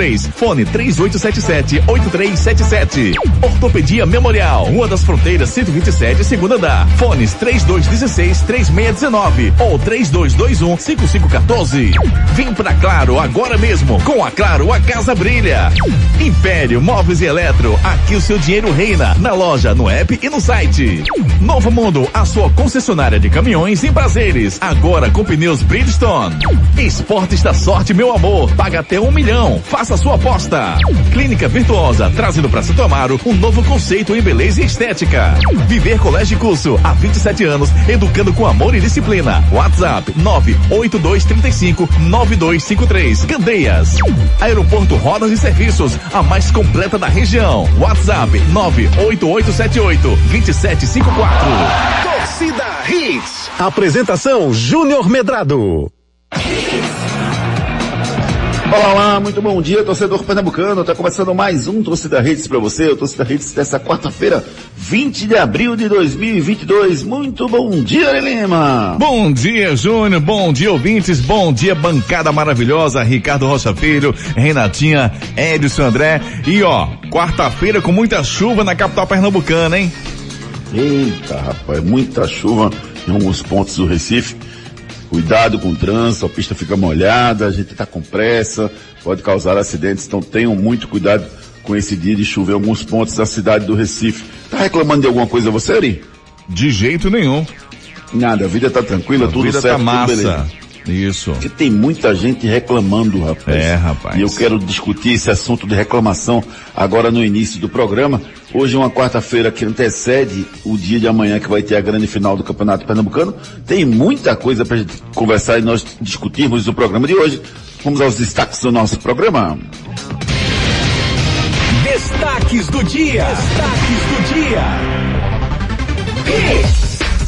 83. Fone 3877-8377. Ortopedia Memorial, Rua das Fronteiras 127, segunda andar. Fones 3216-3619 ou 3221-5514. Vem pra Claro agora mesmo. Com a Claro, a casa brilha. Império Móveis e Eletro, aqui o seu dinheiro reina. Na loja, no app e no site. Novo Mundo, a sua concessionária de caminhões em prazeres. Agora com pneus Bridgestone. Esportes da sorte, meu amor. Paga até um milhão. Faça sua aposta. Clínica Virtuosa, trazendo para Santo Amaro um novo conceito em beleza e estética. Viver Colégio Curso, há 27 anos, educando com amor e disciplina. WhatsApp 98235 9253. Candeias. Aeroporto Rodas e Serviços, a mais completa da região. WhatsApp 98878 2754. Torcida Hits. Apresentação Júnior Medrado. Olá, olá, muito bom dia, torcedor pernambucano. Tá começando mais um Torcida Hits para você, o Torcida Hits dessa quarta-feira, 20 de abril de 2022. Muito bom dia, Lima. Bom dia, Júnior. Bom dia, ouvintes. Bom dia, bancada maravilhosa. Ricardo Rocha Filho, Renatinha, Edson André. E ó, quarta-feira com muita chuva na capital pernambucana, hein? Eita, rapaz, muita chuva em alguns pontos do Recife. Cuidado com o trânsito, a pista fica molhada, a gente está com pressa, pode causar acidentes, então tenham muito cuidado com esse dia de chuva em alguns pontos da cidade do Recife. Tá reclamando de alguma coisa você, Ari? De jeito nenhum. Nada, a vida tá tranquila, A tudo vida certo, tá tudo massa. Isso. Porque tem muita gente reclamando, rapaz. É, rapaz. E eu quero discutir esse assunto de reclamação agora no início do programa. Hoje é uma quarta-feira que antecede o dia de amanhã que vai ter a grande final do Campeonato Pernambucano. Tem muita coisa pra gente conversar e nós discutirmos no programa de hoje. Vamos aos destaques do nosso programa. Destaques do dia. Destaques do dia.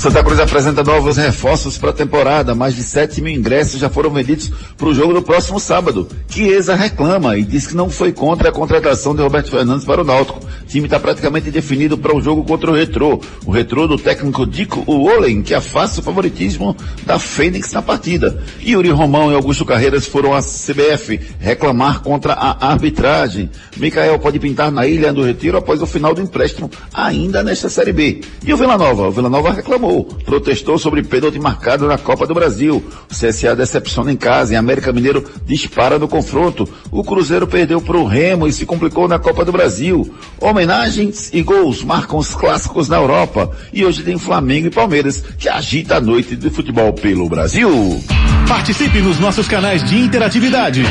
Santa Cruz apresenta novos reforços para a temporada. Mais de 7 mil ingressos já foram vendidos para o jogo do próximo sábado. Chiesa reclama e diz que não foi contra a contratação de Roberto Fernandes para o Náutico. O time está praticamente definido para o jogo contra o Retrô. O Retrô do técnico Dico Uolen, que afasta o favoritismo da Fênix na partida. Yuri Romão e Augusto Carreiras foram à CBF reclamar contra a arbitragem. Micael pode pintar na Ilha do Retiro após o final do empréstimo, ainda nesta Série B. E o Vila Nova? O Vila Nova reclamou, protestou sobre pênalti marcado na Copa do Brasil. O CSA decepciona em casa e América Mineiro dispara no confronto. O Cruzeiro perdeu para o Remo e se complicou na Copa do Brasil. Homenagens e gols marcam os clássicos na Europa. E hoje tem Flamengo e Palmeiras, que agita a noite de futebol pelo Brasil. Participe nos nossos canais de interatividade.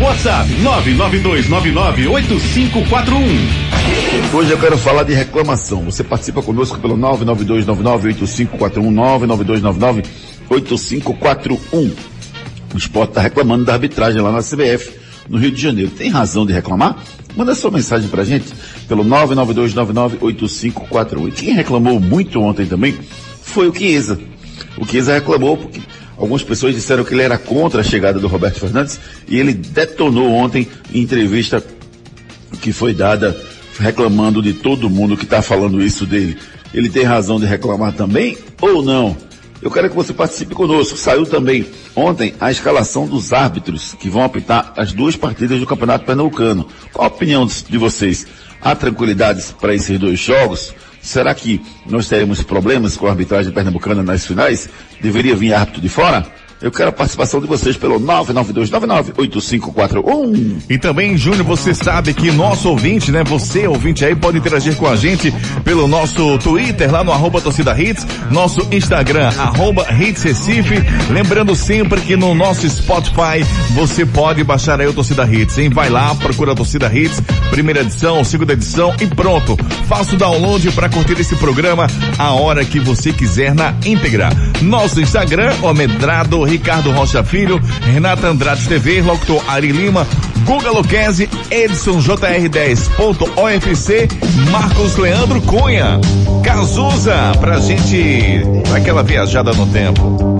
WhatsApp 992998541. Hoje eu quero falar de reclamação. Você participa conosco pelo 992998541, 992998541. O esporte está reclamando da arbitragem lá na CBF, no Rio de Janeiro. Tem razão de reclamar? Manda sua mensagem pra gente pelo 992998541. E quem reclamou muito ontem também foi o Chiesa. O Chiesa reclamou porque algumas pessoas disseram que ele era contra a chegada do Roberto Fernandes e ele detonou ontem em entrevista que foi dada reclamando de todo mundo que está falando isso dele. Ele tem razão de reclamar também ou não? Eu quero que você participe conosco. Saiu também ontem a escalação dos árbitros que vão apitar as duas partidas do Campeonato Pernambucano. Qual a opinião de vocês? Há tranquilidades para esses dois jogos? Será que nós teremos problemas com a arbitragem pernambucana nas finais? Deveria vir árbitro de fora? Eu quero a participação de vocês pelo 992998541. E também, Júnior, você sabe que nosso ouvinte, né? Você, ouvinte aí, pode interagir com a gente pelo nosso Twitter, lá no arroba torcida hits, nosso Instagram, arroba hits Recife. Lembrando sempre que no nosso Spotify você pode baixar aí o Torcida Hits, hein? Vai lá, procura a Torcida Hits, primeira edição, segunda edição e pronto. Faça o download para curtir esse programa a hora que você quiser na íntegra. Nosso Instagram, o Medrado Ricardo Rocha Filho, Renata Andrade TV, Locutor Ari Lima, Guga Luquezzi, Edson JR10.ofc, Marcos Leandro Cunha, Cazuza, pra gente dar aquela viajada no tempo.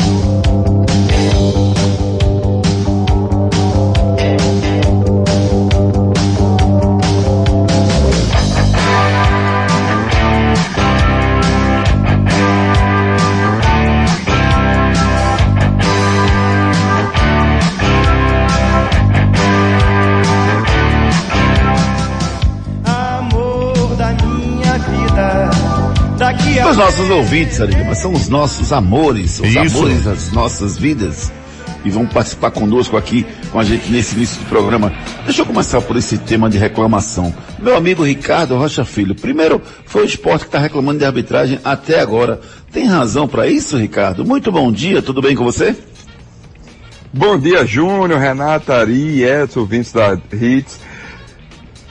Nossos ouvintes, mas são os nossos amores, os Isso. amores das nossas vidas. E vão participar conosco aqui com a gente nesse início do programa. Deixa eu começar por esse tema de reclamação. Meu amigo Ricardo Rocha Filho, primeiro foi o esporte que está reclamando de arbitragem até agora. Tem razão para isso, Ricardo? Muito bom dia, tudo bem com você? Bom dia, Júnior, Renata, Ari, Edson, ouvintes da Hits.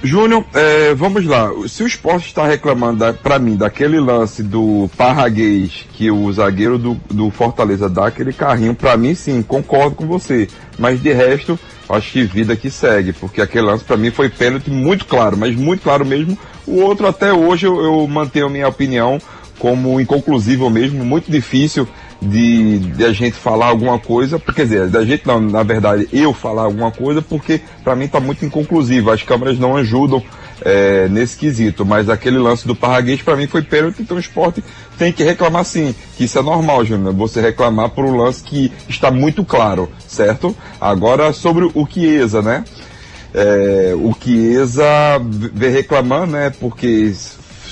Júnior, é, vamos lá. Se o esporte está reclamando para mim daquele lance do Parraguês, que o zagueiro do, do Fortaleza dá aquele carrinho, para mim sim, concordo com você. Mas de resto, acho que vida que segue, porque aquele lance para mim foi pênalti muito claro, mas muito claro mesmo. O outro até hoje eu, eu mantenho minha opinião como inconclusivo mesmo, muito difícil de, de a gente falar alguma coisa, quer dizer, da gente não, na verdade, eu falar alguma coisa, porque para mim está muito inconclusivo, as câmeras não ajudam é, nesse quesito, mas aquele lance do Parraguês para mim foi pênalti, então o esporte tem que reclamar sim, que isso é normal, Júnior, você reclamar por um lance que está muito claro, certo? Agora sobre o Chiesa, né? É, o Chiesa vem reclamando, né? Porque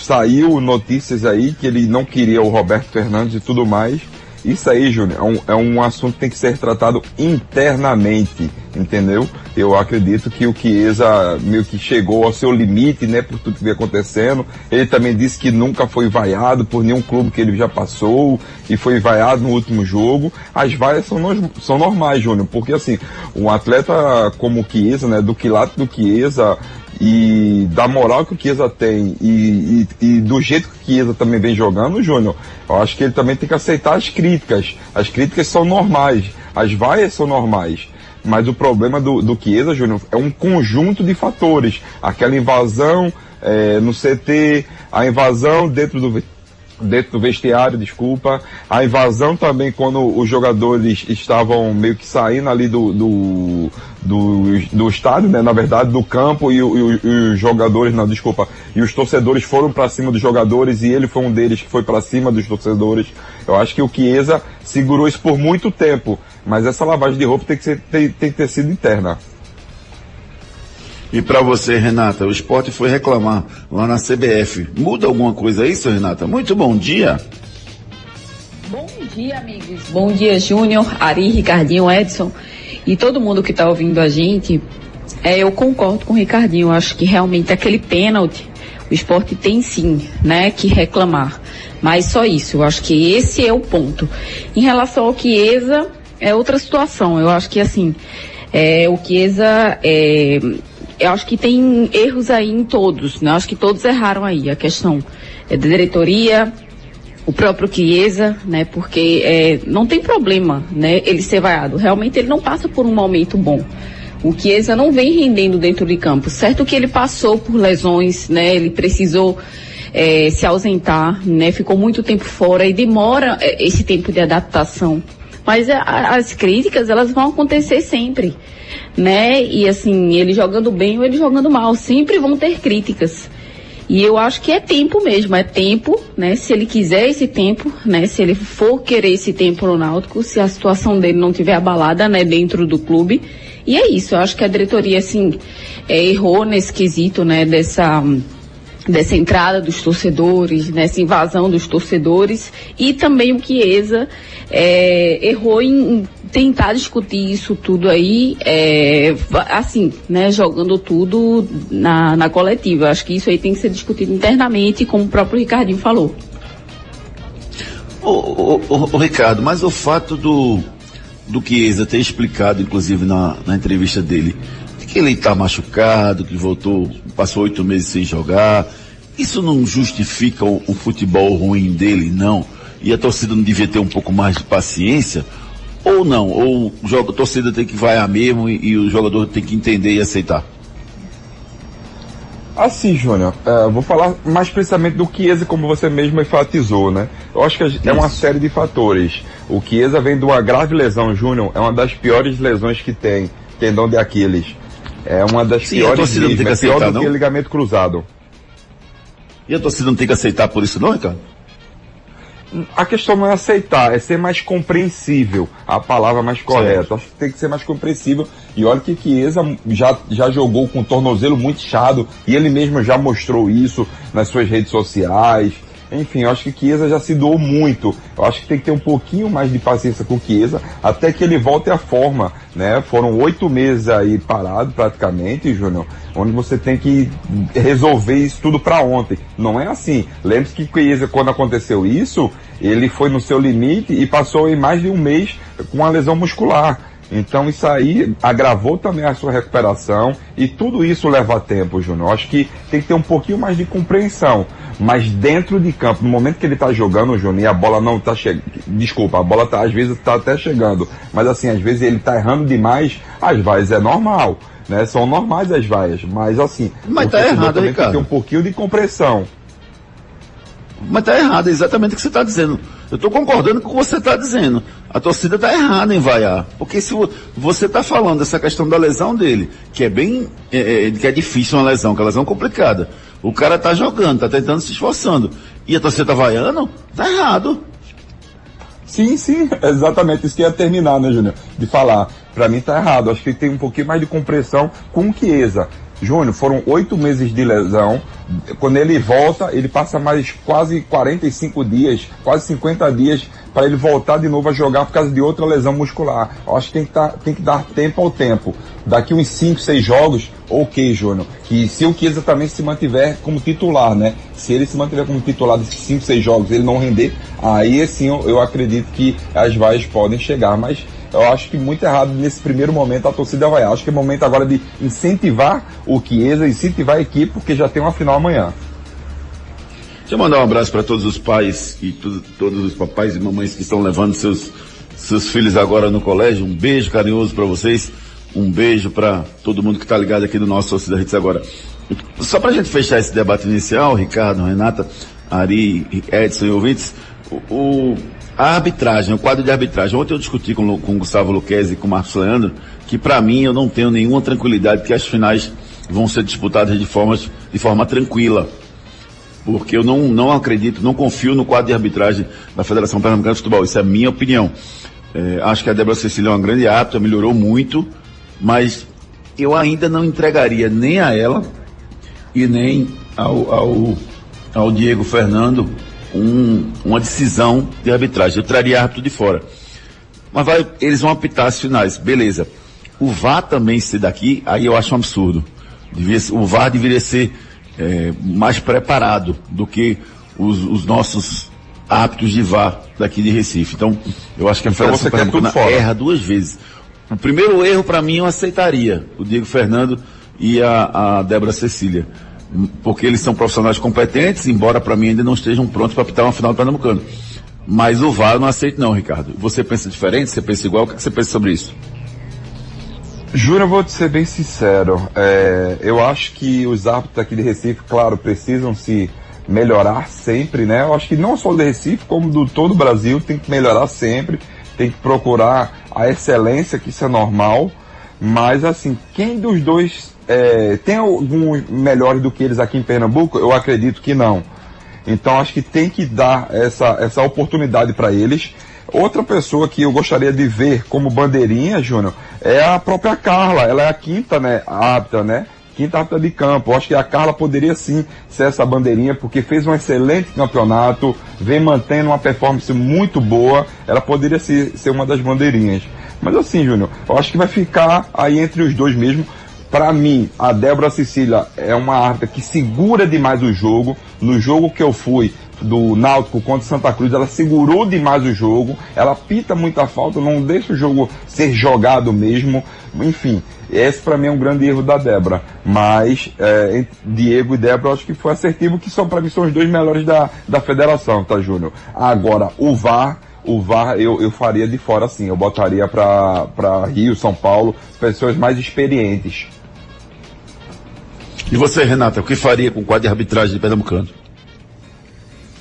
saiu notícias aí que ele não queria o Roberto Fernandes e tudo mais. Isso aí, Júnior, é um, é um assunto que tem que ser tratado internamente, entendeu? Eu acredito que o Chiesa meio que chegou ao seu limite, né, por tudo que vem acontecendo. Ele também disse que nunca foi vaiado por nenhum clube que ele já passou e foi vaiado no último jogo. As vaias são, no, são normais, Júnior, porque assim, um atleta como o Chiesa, né, do quilate do Chiesa, e da moral que o Chiesa tem e, e, e, do jeito que o Chiesa também vem jogando, Júnior, eu acho que ele também tem que aceitar as críticas. As críticas são normais, as vaias são normais. Mas o problema do, do Chiesa, Júnior, é um conjunto de fatores. Aquela invasão é, no CT, a invasão dentro do dentro do vestiário, desculpa. A invasão também quando os jogadores estavam meio que saindo ali do, do, do, do estádio, né? Na verdade, do campo e, e, e, os jogadores, não, desculpa, e os torcedores foram para cima dos jogadores e ele foi um deles que foi para cima dos torcedores. Eu acho que o Chiesa segurou isso por muito tempo, mas essa lavagem de roupa tem que, ser, tem, tem que ter sido interna. E para você, Renata, o esporte foi reclamar lá na CBF. Muda alguma coisa isso, Renata? Muito bom dia. Bom dia, amigos. Bom dia, Júnior, Ari, Ricardinho, Edson e todo mundo que está ouvindo a gente. É, eu concordo com o Ricardinho. Acho que realmente aquele pênalti, o esporte tem sim, né, que reclamar. Mas só isso. Eu acho que esse é o ponto. Em relação ao Chiesa, é outra situação. Eu acho que assim, é, o Chiesa é, eu acho que tem erros aí em todos, né? Acho que todos erraram aí. A questão é da diretoria, o próprio Chiesa, né? Porque é, não tem problema, né? Ele ser vaiado. Realmente ele não passa por um momento bom. O Chiesa não vem rendendo dentro de campo. Certo que ele passou por lesões, né? Ele precisou é, se ausentar, né? Ficou muito tempo fora e demora é, esse tempo de adaptação. Mas a, as críticas, elas vão acontecer sempre né? E assim, ele jogando bem ou ele jogando mal, sempre vão ter críticas. E eu acho que é tempo mesmo, é tempo, né? Se ele quiser esse tempo, né? Se ele for querer esse tempo no Náutico, se a situação dele não tiver abalada, né? Dentro do clube. E é isso, eu acho que a diretoria, assim, é, errou nesse quesito, né? Dessa dessa entrada dos torcedores, nessa invasão dos torcedores e também o Chiesa é, errou em tentar discutir isso tudo aí, é, assim, né, jogando tudo na, na coletiva. Acho que isso aí tem que ser discutido internamente, como o próprio Ricardinho falou. Ô, ô, ô Ricardo, mas o fato do, do Chiesa ter explicado, inclusive na, na entrevista dele, que ele está machucado, que voltou, passou oito meses sem jogar. Isso não justifica o, o, futebol ruim dele, não? E a torcida não devia ter um pouco mais de paciência? Ou não? Ou a torcida tem que vaiar mesmo e, e o jogador tem que entender e aceitar? Assim, Júnior, uh, vou falar mais precisamente do Chiesa, como você mesmo enfatizou, né? Eu acho que é uma série de fatores. O Chiesa vem de uma grave lesão, Júnior, é uma das piores lesões que tem, tendão de Aquiles. É uma das Sim, piores mesmo, é pior do não? que ligamento cruzado. E a torcida não tem que aceitar por isso não, Ricardo? A questão não é aceitar, é ser mais compreensível, a palavra mais correta. Acho que tem que ser mais compreensível. E olha que Chiesa já, já jogou com o tornozelo muito inchado, e ele mesmo já mostrou isso nas suas redes sociais. Enfim, eu acho que Chiesa já se doou muito. Eu acho que tem que ter um pouquinho mais de paciência com o Chiesa até que ele volte à forma, né? Foram oito meses aí parado praticamente, Júnior, onde você tem que resolver isso tudo para ontem. Não é assim. Lembre-se que Chiesa, quando aconteceu isso, ele foi no seu limite e passou em mais de um mês com uma lesão muscular. Então isso aí agravou também a sua recuperação e tudo isso leva tempo, Júnior. Acho que tem que ter um pouquinho mais de compreensão. Mas dentro de campo, no momento que ele está jogando, Júnior, e a bola não está chegando. Desculpa, a bola tá, às vezes está até chegando. Mas assim, às vezes ele está errando demais, as vaias é normal. Né? São normais as vaias. Mas assim, mas tá errado, também Ricardo. tem que ter um pouquinho de compreensão. Mas tá errado, é exatamente o que você está dizendo. Eu estou concordando com o que você está dizendo. A torcida está errada em vaiar. Porque se você está falando dessa questão da lesão dele, que é bem, é, é, que é difícil uma lesão, que é uma lesão complicada. O cara está jogando, está tentando se esforçando. E a torcida está vaiando, tá errado. Sim, sim, exatamente isso que ia terminar, né, Júnior? De falar. Para mim tá errado. Acho que tem um pouquinho mais de compreensão com o Chiesa. Júnior, foram oito meses de lesão. Quando ele volta, ele passa mais quase 45 dias, quase 50 dias para ele voltar de novo a jogar por causa de outra lesão muscular. Eu acho que tem que, tá, tem que dar tempo ao tempo. Daqui uns 5, 6 jogos, ok, Júnior. Que se o Chiesa também se mantiver como titular, né? Se ele se mantiver como titular desses 5, 6 jogos, ele não render, aí sim eu, eu acredito que as vaias podem chegar. Mas eu acho que muito errado nesse primeiro momento a torcida vai. Acho que é momento agora de incentivar o Chiesa, incentivar a equipe, porque já tem uma final amanhã. Deixa eu mandar um abraço para todos os pais e todos os papais e mamães que estão levando seus, seus filhos agora no colégio. Um beijo carinhoso para vocês. Um beijo para todo mundo que está ligado aqui no nosso Torcida Hits agora. Só para a gente fechar esse debate inicial, Ricardo, Renata, Ari, Edson e ouvintes, o a arbitragem, o quadro de arbitragem. Ontem eu discuti com, com o Gustavo Luquezzi e com o Marcos Leandro, que para mim eu não tenho nenhuma tranquilidade que as finais vão ser disputadas de, formas, de forma tranquila. Porque eu não, não acredito, não confio no quadro de arbitragem da Federação Pernambucana de Futebol. Isso é a minha opinião. É, acho que a Débora Cecília é uma grande árbitra, melhorou muito, mas eu ainda não entregaria nem a ela e nem ao, ao, ao Diego Fernando um, uma decisão de arbitragem. Eu traria árbitro de fora. Mas vai, eles vão apitar as finais, beleza. O VAR também ser daqui, aí eu acho um absurdo. Devia, o VAR deveria ser é, mais preparado do que os, os, nossos árbitros de VAR daqui de Recife. Então, eu acho que a Federação então Pernambucana erra duas vezes. O primeiro erro, para mim, eu aceitaria. O Diego Fernando e a, a Débora Cecília porque eles são profissionais competentes, embora para mim ainda não estejam prontos para apitar uma final do Pernambucano. Mas o VAR eu não aceito não, Ricardo. Você pensa diferente? Você pensa igual? O que você pensa sobre isso? Júnior, vou te ser bem sincero. É, eu acho que os árbitros aqui de Recife, claro, precisam se melhorar sempre, né? Eu acho que não só do Recife, como do todo o Brasil, tem que melhorar sempre, tem que procurar a excelência, que isso é normal. Mas assim, quem dos dois é, tem alguns melhores do que eles aqui em Pernambuco? Eu acredito que não. Então acho que tem que dar essa, essa oportunidade para eles. Outra pessoa que eu gostaria de ver como bandeirinha, Júnior, é a própria Carla. Ela é a quinta, né, árbitra, né? Quinta árbitra de campo. Eu acho que a Carla poderia sim ser essa bandeirinha, porque fez um excelente campeonato, vem mantendo uma performance muito boa. Ela poderia ser, ser uma das bandeirinhas. Mas assim, Júnior, eu acho que vai ficar aí entre os dois mesmo. Para mim, a Débora Cecília é uma árbitra que segura demais o jogo. No jogo que eu fui do Náutico contra Santa Cruz, ela segurou demais o jogo. Ela pita muita falta, não deixa o jogo ser jogado mesmo. Enfim, esse para mim é um grande erro da Débora. Mas é, Diego e Débora, acho que foi assertivo, que são para mim são os dois melhores da, da federação, tá, Júnior? Agora, o VAR o VAR eu, eu faria de fora sim. Eu botaria para Rio, São Paulo, pessoas mais experientes. E você, Renata, o que faria com o quadro de arbitragem de Pernambucano?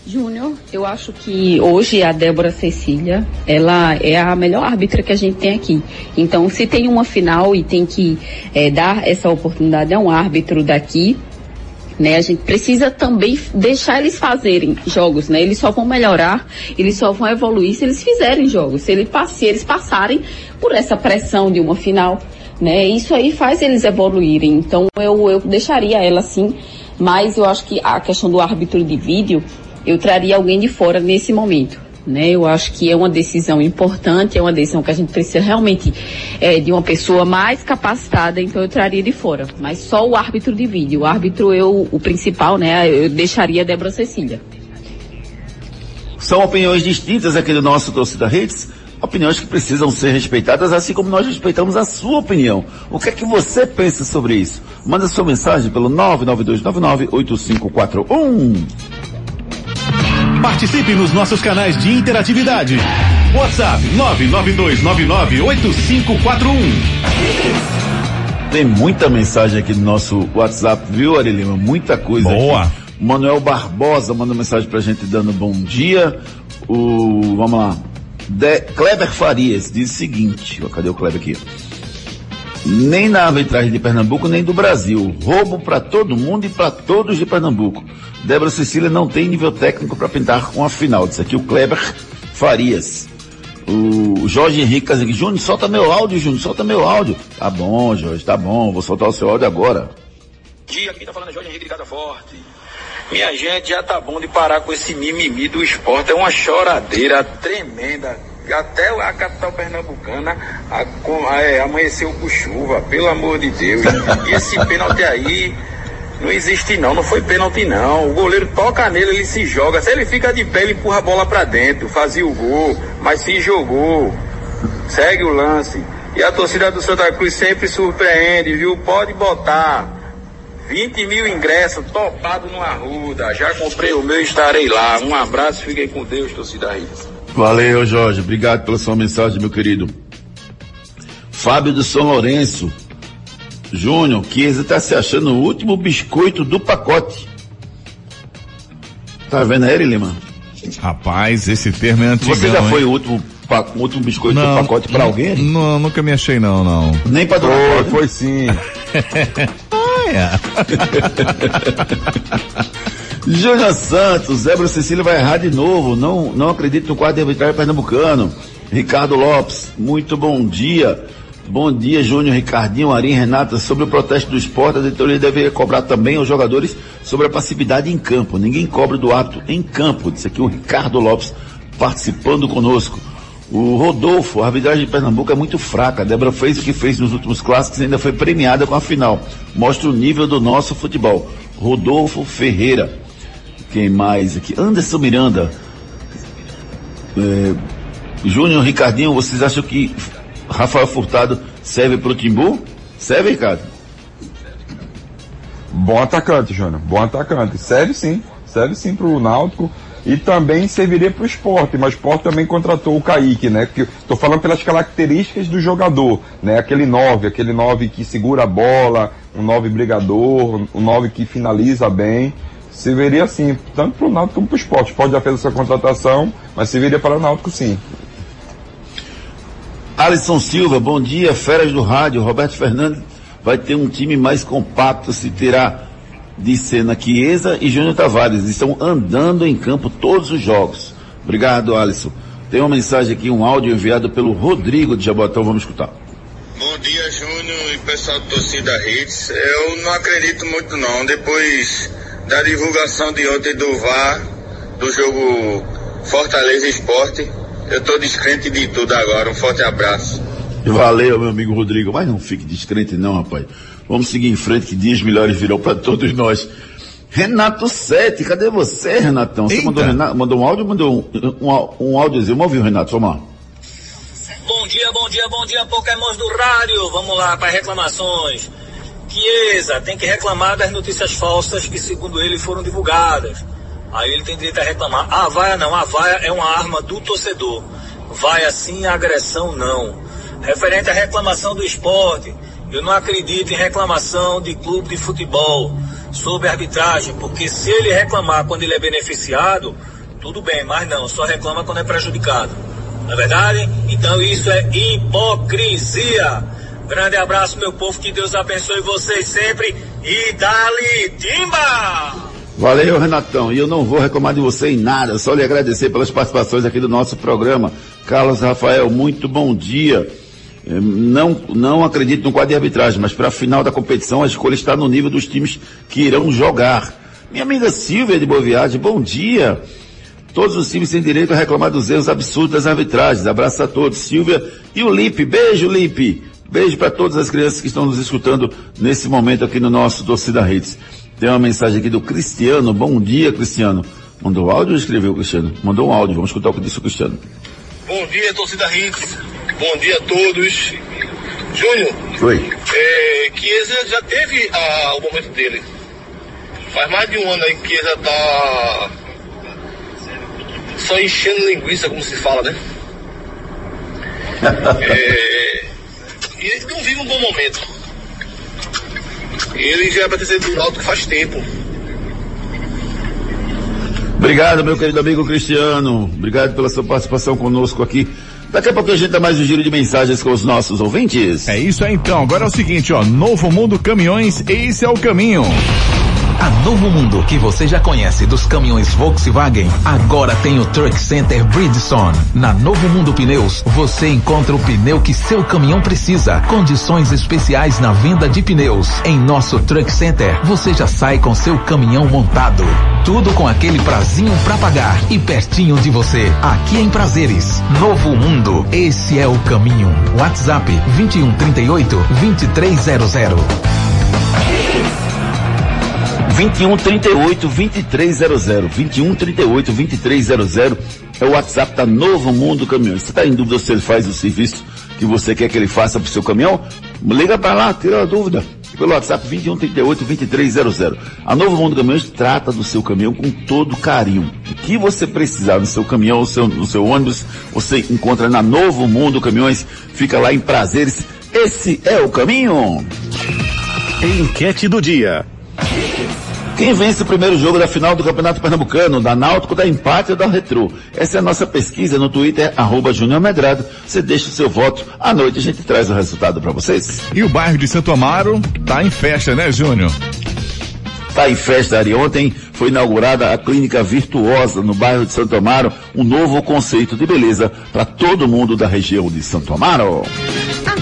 Júnior, eu acho que hoje a Débora Cecília, ela é a melhor árbitra que a gente tem aqui. Então, se tem uma final e tem que é, dar essa oportunidade a um árbitro daqui, né? A gente precisa também deixar eles fazerem jogos, né? Eles só vão melhorar, eles só vão evoluir se eles fizerem jogos, se, ele, se eles passarem por essa pressão de uma final, né? Isso aí faz eles evoluírem. Então eu, eu deixaria ela assim, mas eu acho que a questão do árbitro de vídeo, eu traria alguém de fora nesse momento. Né? Eu acho que é uma decisão importante, é uma decisão que a gente precisa realmente é, de uma pessoa mais capacitada, então eu traria de fora. Mas só o árbitro de vídeo. O árbitro, eu, o principal, né? Eu deixaria a Débora Cecília. São opiniões distintas aqui do nosso torcida Redes, opiniões que precisam ser respeitadas, assim como nós respeitamos a sua opinião. O que é que você pensa sobre isso? Manda sua mensagem pelo 992998541. Participe nos nossos canais de interatividade. WhatsApp 992998541. Tem muita mensagem aqui no nosso WhatsApp, viu, Ari Lima? Muita coisa Boa. aqui. Manuel Barbosa manda mensagem pra gente dando bom dia. O, vamos lá. De, Kleber Farias diz o seguinte, ó, cadê o Kleber aqui? Nem na arbitragem de Pernambuco, nem do Brasil. Roubo para todo mundo e para todos de Pernambuco. Débora Cecília não tem nível técnico para pintar com a final. Diz aqui o Kleber Farias. O Jorge Henrique Casagrande. Júnior, solta meu áudio, Júnior, solta meu áudio. Tá bom, Jorge, tá bom. Vou soltar o seu áudio agora. dia, quem tá falando é Jorge Henrique de Forte. Minha gente, já tá bom de parar com esse mimimi do esporte. É uma choradeira tremenda. Até a capital pernambucana a, com, é, amanheceu com chuva, pelo amor de Deus. E esse pênalti aí não existe não, não foi pênalti não. O goleiro toca nele, ele se joga. Se ele fica de pé, ele empurra a bola pra dentro, fazia o gol, mas se jogou. Segue o lance. E a torcida do Santa Cruz sempre surpreende, viu? Pode botar. 20 mil ingressos, topado no Arruda. Já comprei o meu, estarei lá. Um abraço, fiquem com Deus, torcida Rita. Valeu, Jorge. Obrigado pela sua mensagem, meu querido. Fábio do São Lourenço. Júnior, Chiesa está se achando o último biscoito do pacote. Tá vendo aí, Lima? Rapaz, esse termo é antigão, Você já hein? foi o último, pa- o último biscoito do pacote para alguém? Não, nunca me achei não, não. Nem para Foi, foi sim. Júnior Santos, Zébra Cecília vai errar de novo. Não, não acredito no quadro de arbitragem pernambucano. Ricardo Lopes, muito bom dia. Bom dia, Júnior, Ricardinho, Arim, Renata. Sobre o protesto do esporte, a diretoria deveria cobrar também aos jogadores sobre a passividade em campo. Ninguém cobra do árbitro em campo. Disse aqui o Ricardo Lopes participando conosco. O Rodolfo, a arbitragem de Pernambuco é muito fraca. A Débora fez o que fez nos últimos clássicos e ainda foi premiada com a final. Mostra o nível do nosso futebol. Rodolfo Ferreira. Quem mais aqui? Anderson Miranda. É, Júnior Ricardinho, vocês acham que Rafael Furtado serve pro Timbu? Serve, Ricardo? Bom atacante, Júnior. Bom atacante. Serve sim. Serve sim pro Náutico. E também serviria pro esporte, mas o esporte também contratou o Kaique, né? Tô falando pelas características do jogador, né? Aquele 9, aquele 9 que segura a bola, um 9 brigador, um 9 que finaliza bem. Serviria sim, tanto pro Náutico como pro esporte. O esporte já fez essa contratação, mas serviria para o Náutico sim. Alisson Silva, bom dia, feras do rádio. Roberto Fernandes vai ter um time mais compacto, se terá de cena Chiesa e Júnior Tavares. Estão andando em campo todos os jogos. Obrigado, Alisson. Tem uma mensagem aqui, um áudio enviado pelo Rodrigo de Jabotão, vamos escutar. Bom dia, Júnior e pessoal do Torcida Hits. Eu não acredito muito não. Depois da divulgação de ontem do VAR, do jogo Fortaleza Esporte, eu tô descrente de tudo agora. Um forte abraço. Valeu, meu amigo Rodrigo. Mas não fique descrente não, rapaz. Vamos seguir em frente, que dias melhores virão para todos nós. Renato Sete, cadê você, Renatão? Você Eita. mandou, Renato- mandou um áudio ou mandou um, um, um áudiozinho? Vamos ouvir, Renato, vamos lá. Bom dia, bom dia, bom dia, Pokémons do rádio. Vamos lá para reclamações. Chiesa tem que reclamar das notícias falsas que, segundo ele, foram divulgadas. Aí ele tem direito a reclamar. A vaia não, a vaia é uma arma do torcedor. Vaia sim, agressão não. Referente à reclamação do esporte, eu não acredito em reclamação de clube de futebol sobre arbitragem, porque se ele reclamar quando ele é beneficiado, tudo bem, mas não, só reclama quando é prejudicado. Não é verdade? Então isso é hipocrisia. Grande abraço, meu povo, que Deus abençoe vocês sempre e dali timba! Valeu, Renatão. E eu não vou reclamar de você em nada, só lhe agradecer pelas participações aqui do nosso programa. Carlos Rafael, muito bom dia. Não, não acredito no quadro de arbitragem, mas para a final da competição a escolha está no nível dos times que irão jogar. Minha amiga Silvia de Boa Viagem, bom dia. Todos os times têm direito a reclamar dos erros absurdos das arbitragens. Abraço a todos, Silvia e o Lipe. Beijo, Lipe. Beijo para todas as crianças que estão nos escutando nesse momento aqui no nosso Torcida Redes. Tem uma mensagem aqui do Cristiano. Bom dia, Cristiano. Mandou áudio ou escreveu, Cristiano? Mandou um áudio. Vamos escutar o que disse o Cristiano. Bom dia, torcida Hits. Bom dia a todos. Júnior, Oi. é, Chiesa já teve ah, o momento dele. Faz mais de um ano aí que Chiesa tá só enchendo linguiça, como se fala, né? É, e ele não vive um bom momento. Ele já é pra ter sido do Náutico faz tempo. Obrigado, meu querido amigo Cristiano. Obrigado pela sua participação conosco aqui. Daqui a pouco a gente dá mais um giro de mensagens com os nossos ouvintes. É isso aí então. Agora é o seguinte, ó. Novo Mundo Caminhões, esse é o caminho. Novo Mundo, que você já conhece dos caminhões Volkswagen, agora tem o Truck Center Bridgestone. Na Novo Mundo Pneus, você encontra o pneu que seu caminhão precisa. Condições especiais na venda de pneus. Em nosso Truck Center, você já sai com seu caminhão montado. Tudo com aquele prazinho pra pagar e pertinho de você. Aqui em Prazeres. Novo Mundo, esse é o caminho. WhatsApp 2138 2300. 2138 2300. 2138 2300 é o WhatsApp da Novo Mundo Caminhões. Você está em dúvida se ele faz o serviço que você quer que ele faça para o seu caminhão? Liga para lá, tira a dúvida. Pelo WhatsApp 2138 2300. A Novo Mundo Caminhões trata do seu caminhão com todo carinho. O que você precisar no seu caminhão, no seu, no seu ônibus, você encontra na Novo Mundo Caminhões. Fica lá em Prazeres. Esse é o caminho. Enquete do dia. Quem vence o primeiro jogo da final do Campeonato Pernambucano, da Náutico, da Empate ou da Retrô? Essa é a nossa pesquisa no Twitter, arroba Junior Medrado. Você deixa o seu voto. À noite a gente traz o resultado para vocês. E o bairro de Santo Amaro tá em festa, né, Júnior? Tá em festa, Ari. Ontem foi inaugurada a Clínica Virtuosa no bairro de Santo Amaro, um novo conceito de beleza para todo mundo da região de Santo Amaro.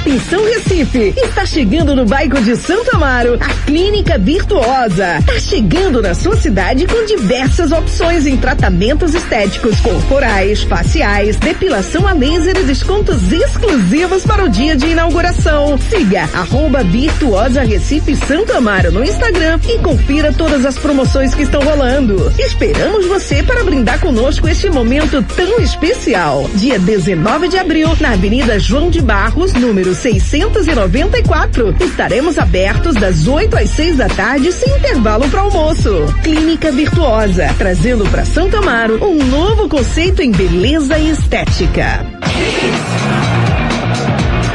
Atenção Recife, está chegando no bairro de Santo Amaro a Clínica Virtuosa. Está chegando na sua cidade com diversas opções em tratamentos estéticos corporais, faciais, depilação a laser e descontos exclusivos para o dia de inauguração. Siga arroba Virtuosa Recife Santo Amaro no Instagram e confira todas as promoções que estão rolando. Esperamos você para brindar conosco este momento tão especial. Dia 19 de abril, na Avenida João de Barros, número 694. Estaremos abertos das 8 às 6 da tarde sem intervalo para almoço. Clínica Virtuosa, trazendo para Santo Amaro um novo conceito em beleza e estética.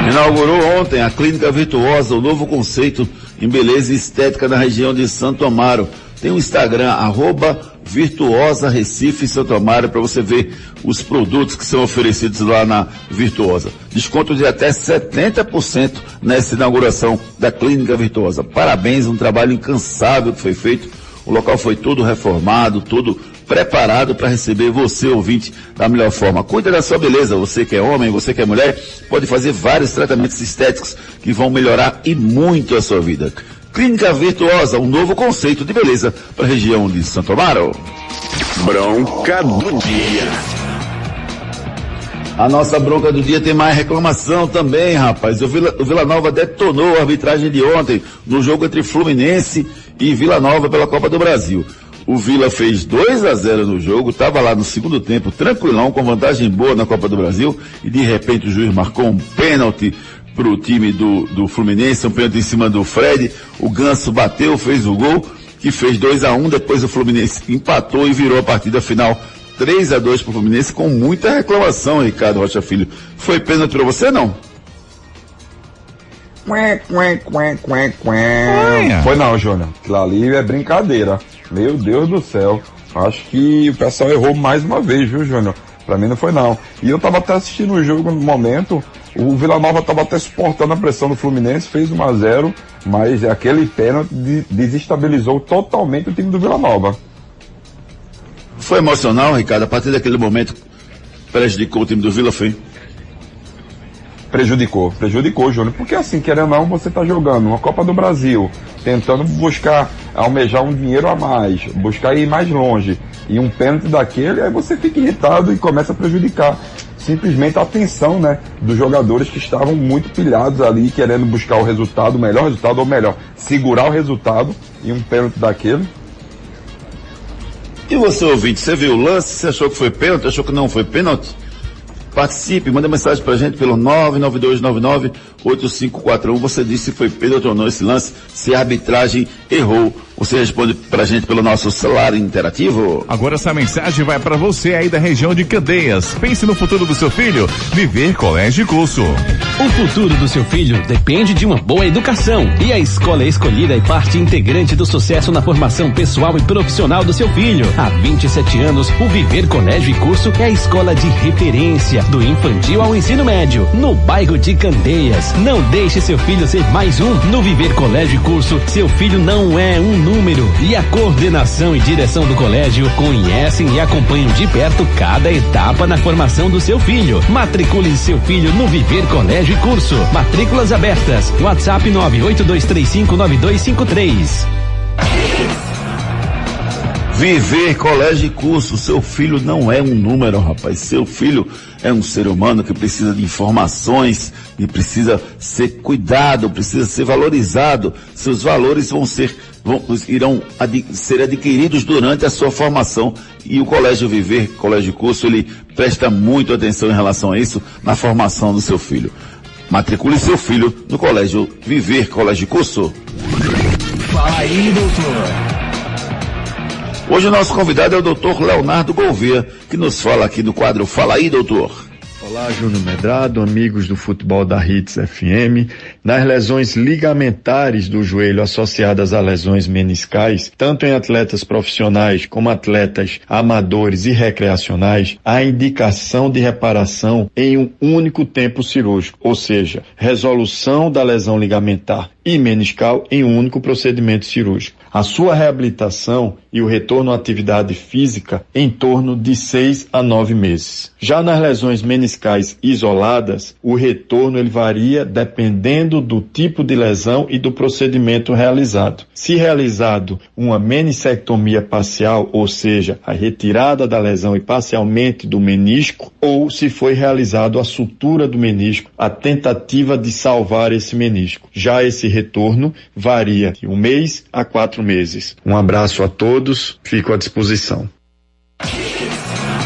Inaugurou ontem a Clínica Virtuosa, o novo conceito em beleza e estética na região de Santo Amaro. Tem o um Instagram, arroba Virtuosa Recife Santo Amaro, para você ver os produtos que são oferecidos lá na Virtuosa. Desconto de até 70% nessa inauguração da Clínica Virtuosa. Parabéns, um trabalho incansável que foi feito. O local foi todo reformado, todo preparado para receber você, ouvinte, da melhor forma. Cuida da sua beleza, você que é homem, você que é mulher, pode fazer vários tratamentos estéticos que vão melhorar e muito a sua vida. Clínica Virtuosa, um novo conceito de beleza para a região de Santo Amaro. Bronca do dia. A nossa bronca do dia tem mais reclamação também, rapaz. O Vila, o Vila Nova detonou a arbitragem de ontem no jogo entre Fluminense e Vila Nova pela Copa do Brasil. O Vila fez 2 a 0 no jogo, estava lá no segundo tempo, tranquilão, com vantagem boa na Copa do Brasil, e de repente o juiz marcou um pênalti para o time do, do Fluminense, um pênalti em cima do Fred. O Ganso bateu, fez o gol, que fez 2 a 1 Depois o Fluminense empatou e virou a partida final 3 a 2 para o Fluminense, com muita reclamação, Ricardo Rocha Filho. Foi pênalti para você, não? Foi não, Júnior. Aquilo ali é brincadeira. Meu Deus do céu. Acho que o pessoal errou mais uma vez, viu, Júnior? Pra mim não foi não. E eu tava até assistindo o jogo no momento, o Vila Nova tava até suportando a pressão do Fluminense, fez 1 a 0 mas aquele pênalti desestabilizou totalmente o time do Vila Nova. Foi emocional, Ricardo, a partir daquele momento prejudicou o time do Vila, foi? Prejudicou, prejudicou, Júnior, porque assim, querendo ou não, você está jogando uma Copa do Brasil, tentando buscar, almejar um dinheiro a mais, buscar ir mais longe, e um pênalti daquele, aí você fica irritado e começa a prejudicar simplesmente a atenção, né, dos jogadores que estavam muito pilhados ali, querendo buscar o resultado, o melhor resultado, ou melhor, segurar o resultado, e um pênalti daquele, E você ouvinte, você viu o lance? Você achou que foi pênalti? Achou que não foi pênalti? Participe, manda mensagem pra gente pelo 992998541. Você disse se foi pênalti ou não esse lance, se a arbitragem errou. Você responde pra gente pelo nosso celular interativo. Agora essa mensagem vai para você aí da região de Candeias. Pense no futuro do seu filho. Viver Colégio e Curso. O futuro do seu filho depende de uma boa educação. E a escola escolhida é parte integrante do sucesso na formação pessoal e profissional do seu filho. Há 27 anos, o Viver Colégio e Curso é a escola de referência do infantil ao ensino médio, no bairro de Candeias. Não deixe seu filho ser mais um. No Viver Colégio e Curso, seu filho não é um número. E a coordenação e direção do colégio conhecem e acompanham de perto cada etapa na formação do seu filho. Matricule seu filho no Viver Colégio e Curso. Matrículas abertas. WhatsApp 982359253. Viver colégio e curso. Seu filho não é um número, rapaz. Seu filho é um ser humano que precisa de informações e precisa ser cuidado, precisa ser valorizado. Seus valores vão ser, vão, irão adi, ser adquiridos durante a sua formação. E o Colégio Viver, Colégio Curso, ele presta muito atenção em relação a isso na formação do seu filho. Matricule seu filho no Colégio Viver, Colégio Curso. Fala aí, doutor. Hoje o nosso convidado é o doutor Leonardo Gouveia, que nos fala aqui no quadro Fala aí, doutor. Olá, Júnior Medrado, amigos do futebol da Hits FM. Nas lesões ligamentares do joelho associadas a lesões meniscais, tanto em atletas profissionais como atletas amadores e recreacionais, há indicação de reparação em um único tempo cirúrgico, ou seja, resolução da lesão ligamentar e meniscal em um único procedimento cirúrgico. A sua reabilitação e o retorno à atividade física em torno de seis a nove meses. Já nas lesões meniscais isoladas, o retorno ele varia dependendo do tipo de lesão e do procedimento realizado. Se realizado uma menissectomia parcial, ou seja, a retirada da lesão e parcialmente do menisco, ou se foi realizado a sutura do menisco, a tentativa de salvar esse menisco. Já esse retorno varia de um mês a quatro meses. Um abraço a todos, fico à disposição.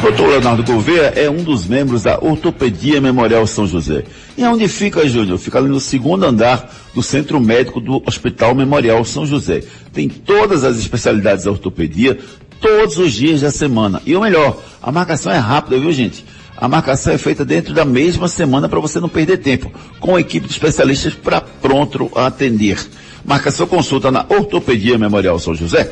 Doutor Leonardo Gouveia é um dos membros da Ortopedia Memorial São José. E onde fica, Júnior? Fica ali no segundo andar do Centro Médico do Hospital Memorial São José. Tem todas as especialidades da ortopedia, todos os dias da semana. E o melhor, a marcação é rápida, viu gente? A marcação é feita dentro da mesma semana para você não perder tempo, com a equipe de especialistas para pronto atender. Marca sua consulta na Ortopedia Memorial São José.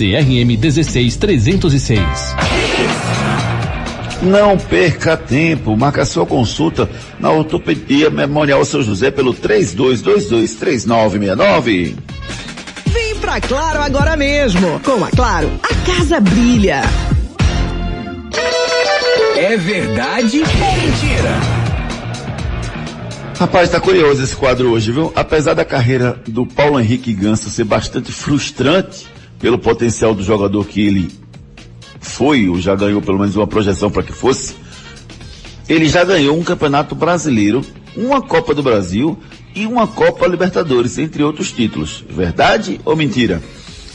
CRM 16306. Não perca tempo, marca sua consulta na Ortopedia Memorial São José pelo 32223969. Vem pra Claro agora mesmo. Com a Claro, a casa brilha. É verdade ou mentira? Rapaz, tá curioso esse quadro hoje, viu? Apesar da carreira do Paulo Henrique Ganso ser bastante frustrante pelo potencial do jogador que ele foi, ou já ganhou pelo menos uma projeção para que fosse, ele já ganhou um campeonato brasileiro, uma Copa do Brasil e uma Copa Libertadores, entre outros títulos. Verdade ou mentira?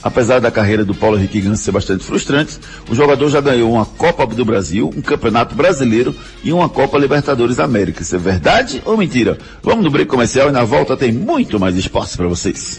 Apesar da carreira do Paulo Henrique Ganso ser bastante frustrante, o jogador já ganhou uma Copa do Brasil, um Campeonato Brasileiro e uma Copa Libertadores América. Isso é verdade ou mentira? Vamos no break comercial e na volta tem muito mais esporte para vocês.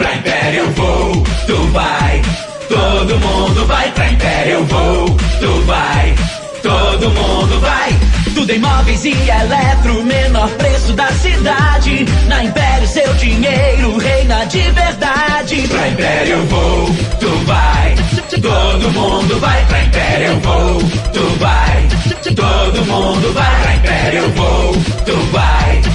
Pra Império Voo, tu vai. Todo mundo vai pra Império Voo, tu vai. Todo mundo vai. Tudo em móveis e eletro, menor preço da cidade. Na Império seu dinheiro reina de verdade. Pra Império Voo, tu vai. Todo mundo vai pra Império Voo, tu vai. Todo mundo vai pra Império Voo, tu vai.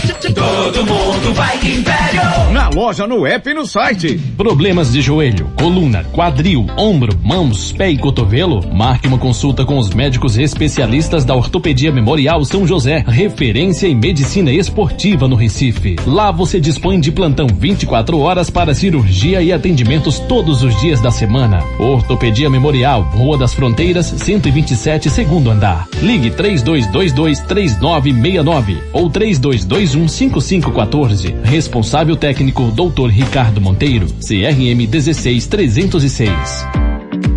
Todo mundo vai Império. Na loja, no app e no site. Problemas de joelho, coluna, quadril, ombro, mãos, pé e cotovelo? Marque uma consulta com os médicos especialistas da Ortopedia Memorial São José, referência em medicina esportiva no Recife. Lá você dispõe de plantão 24 horas para cirurgia e atendimentos todos os dias da semana. Ortopedia Memorial, Rua das Fronteiras, 127, segundo andar. Ligue 3222 3969 ou 3221 5514. Responsável técnico Dr. Ricardo Monteiro, CRM 16306.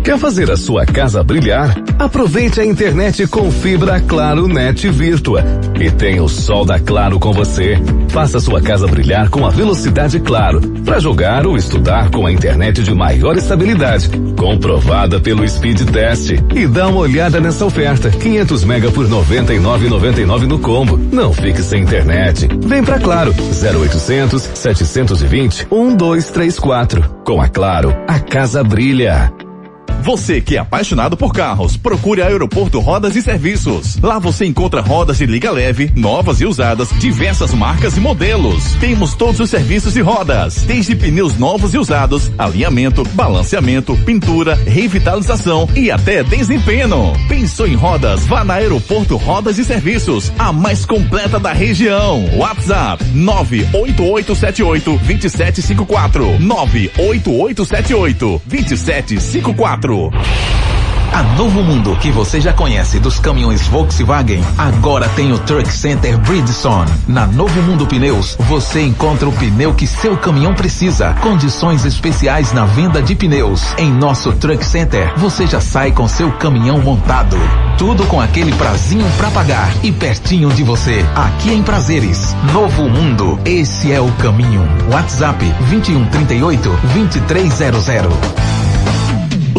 Quer fazer a sua casa brilhar? Aproveite a internet com fibra Claro Net Virtua e tenha o sol da Claro com você. Faça sua casa brilhar com a velocidade Claro para jogar ou estudar com a internet de maior estabilidade, comprovada pelo Speed Test. E dá uma olhada nessa oferta: 500 mega por 99,99 no combo. Não fique sem internet. Vem pra Claro 0800 720 1234. Com a Claro, a casa brilha. Você que é apaixonado por carros, procure a Aeroporto Rodas e Serviços. Lá você encontra rodas de liga leve, novas e usadas, diversas marcas e modelos. Temos todos os serviços de rodas, desde pneus novos e usados, alinhamento, balanceamento, pintura, revitalização e até desempenho. Pensou em rodas? Vá na Aeroporto Rodas e Serviços, a mais completa da região. WhatsApp 98878 2754 98878 2754 A Novo Mundo, que você já conhece dos caminhões Volkswagen, agora tem o Truck Center Bridgestone. Na Novo Mundo Pneus, você encontra o pneu que seu caminhão precisa. Condições especiais na venda de pneus. Em nosso Truck Center, você já sai com seu caminhão montado. Tudo com aquele prazinho pra pagar e pertinho de você. Aqui em Prazeres. Novo Mundo, esse é o caminho. WhatsApp 2138 2300.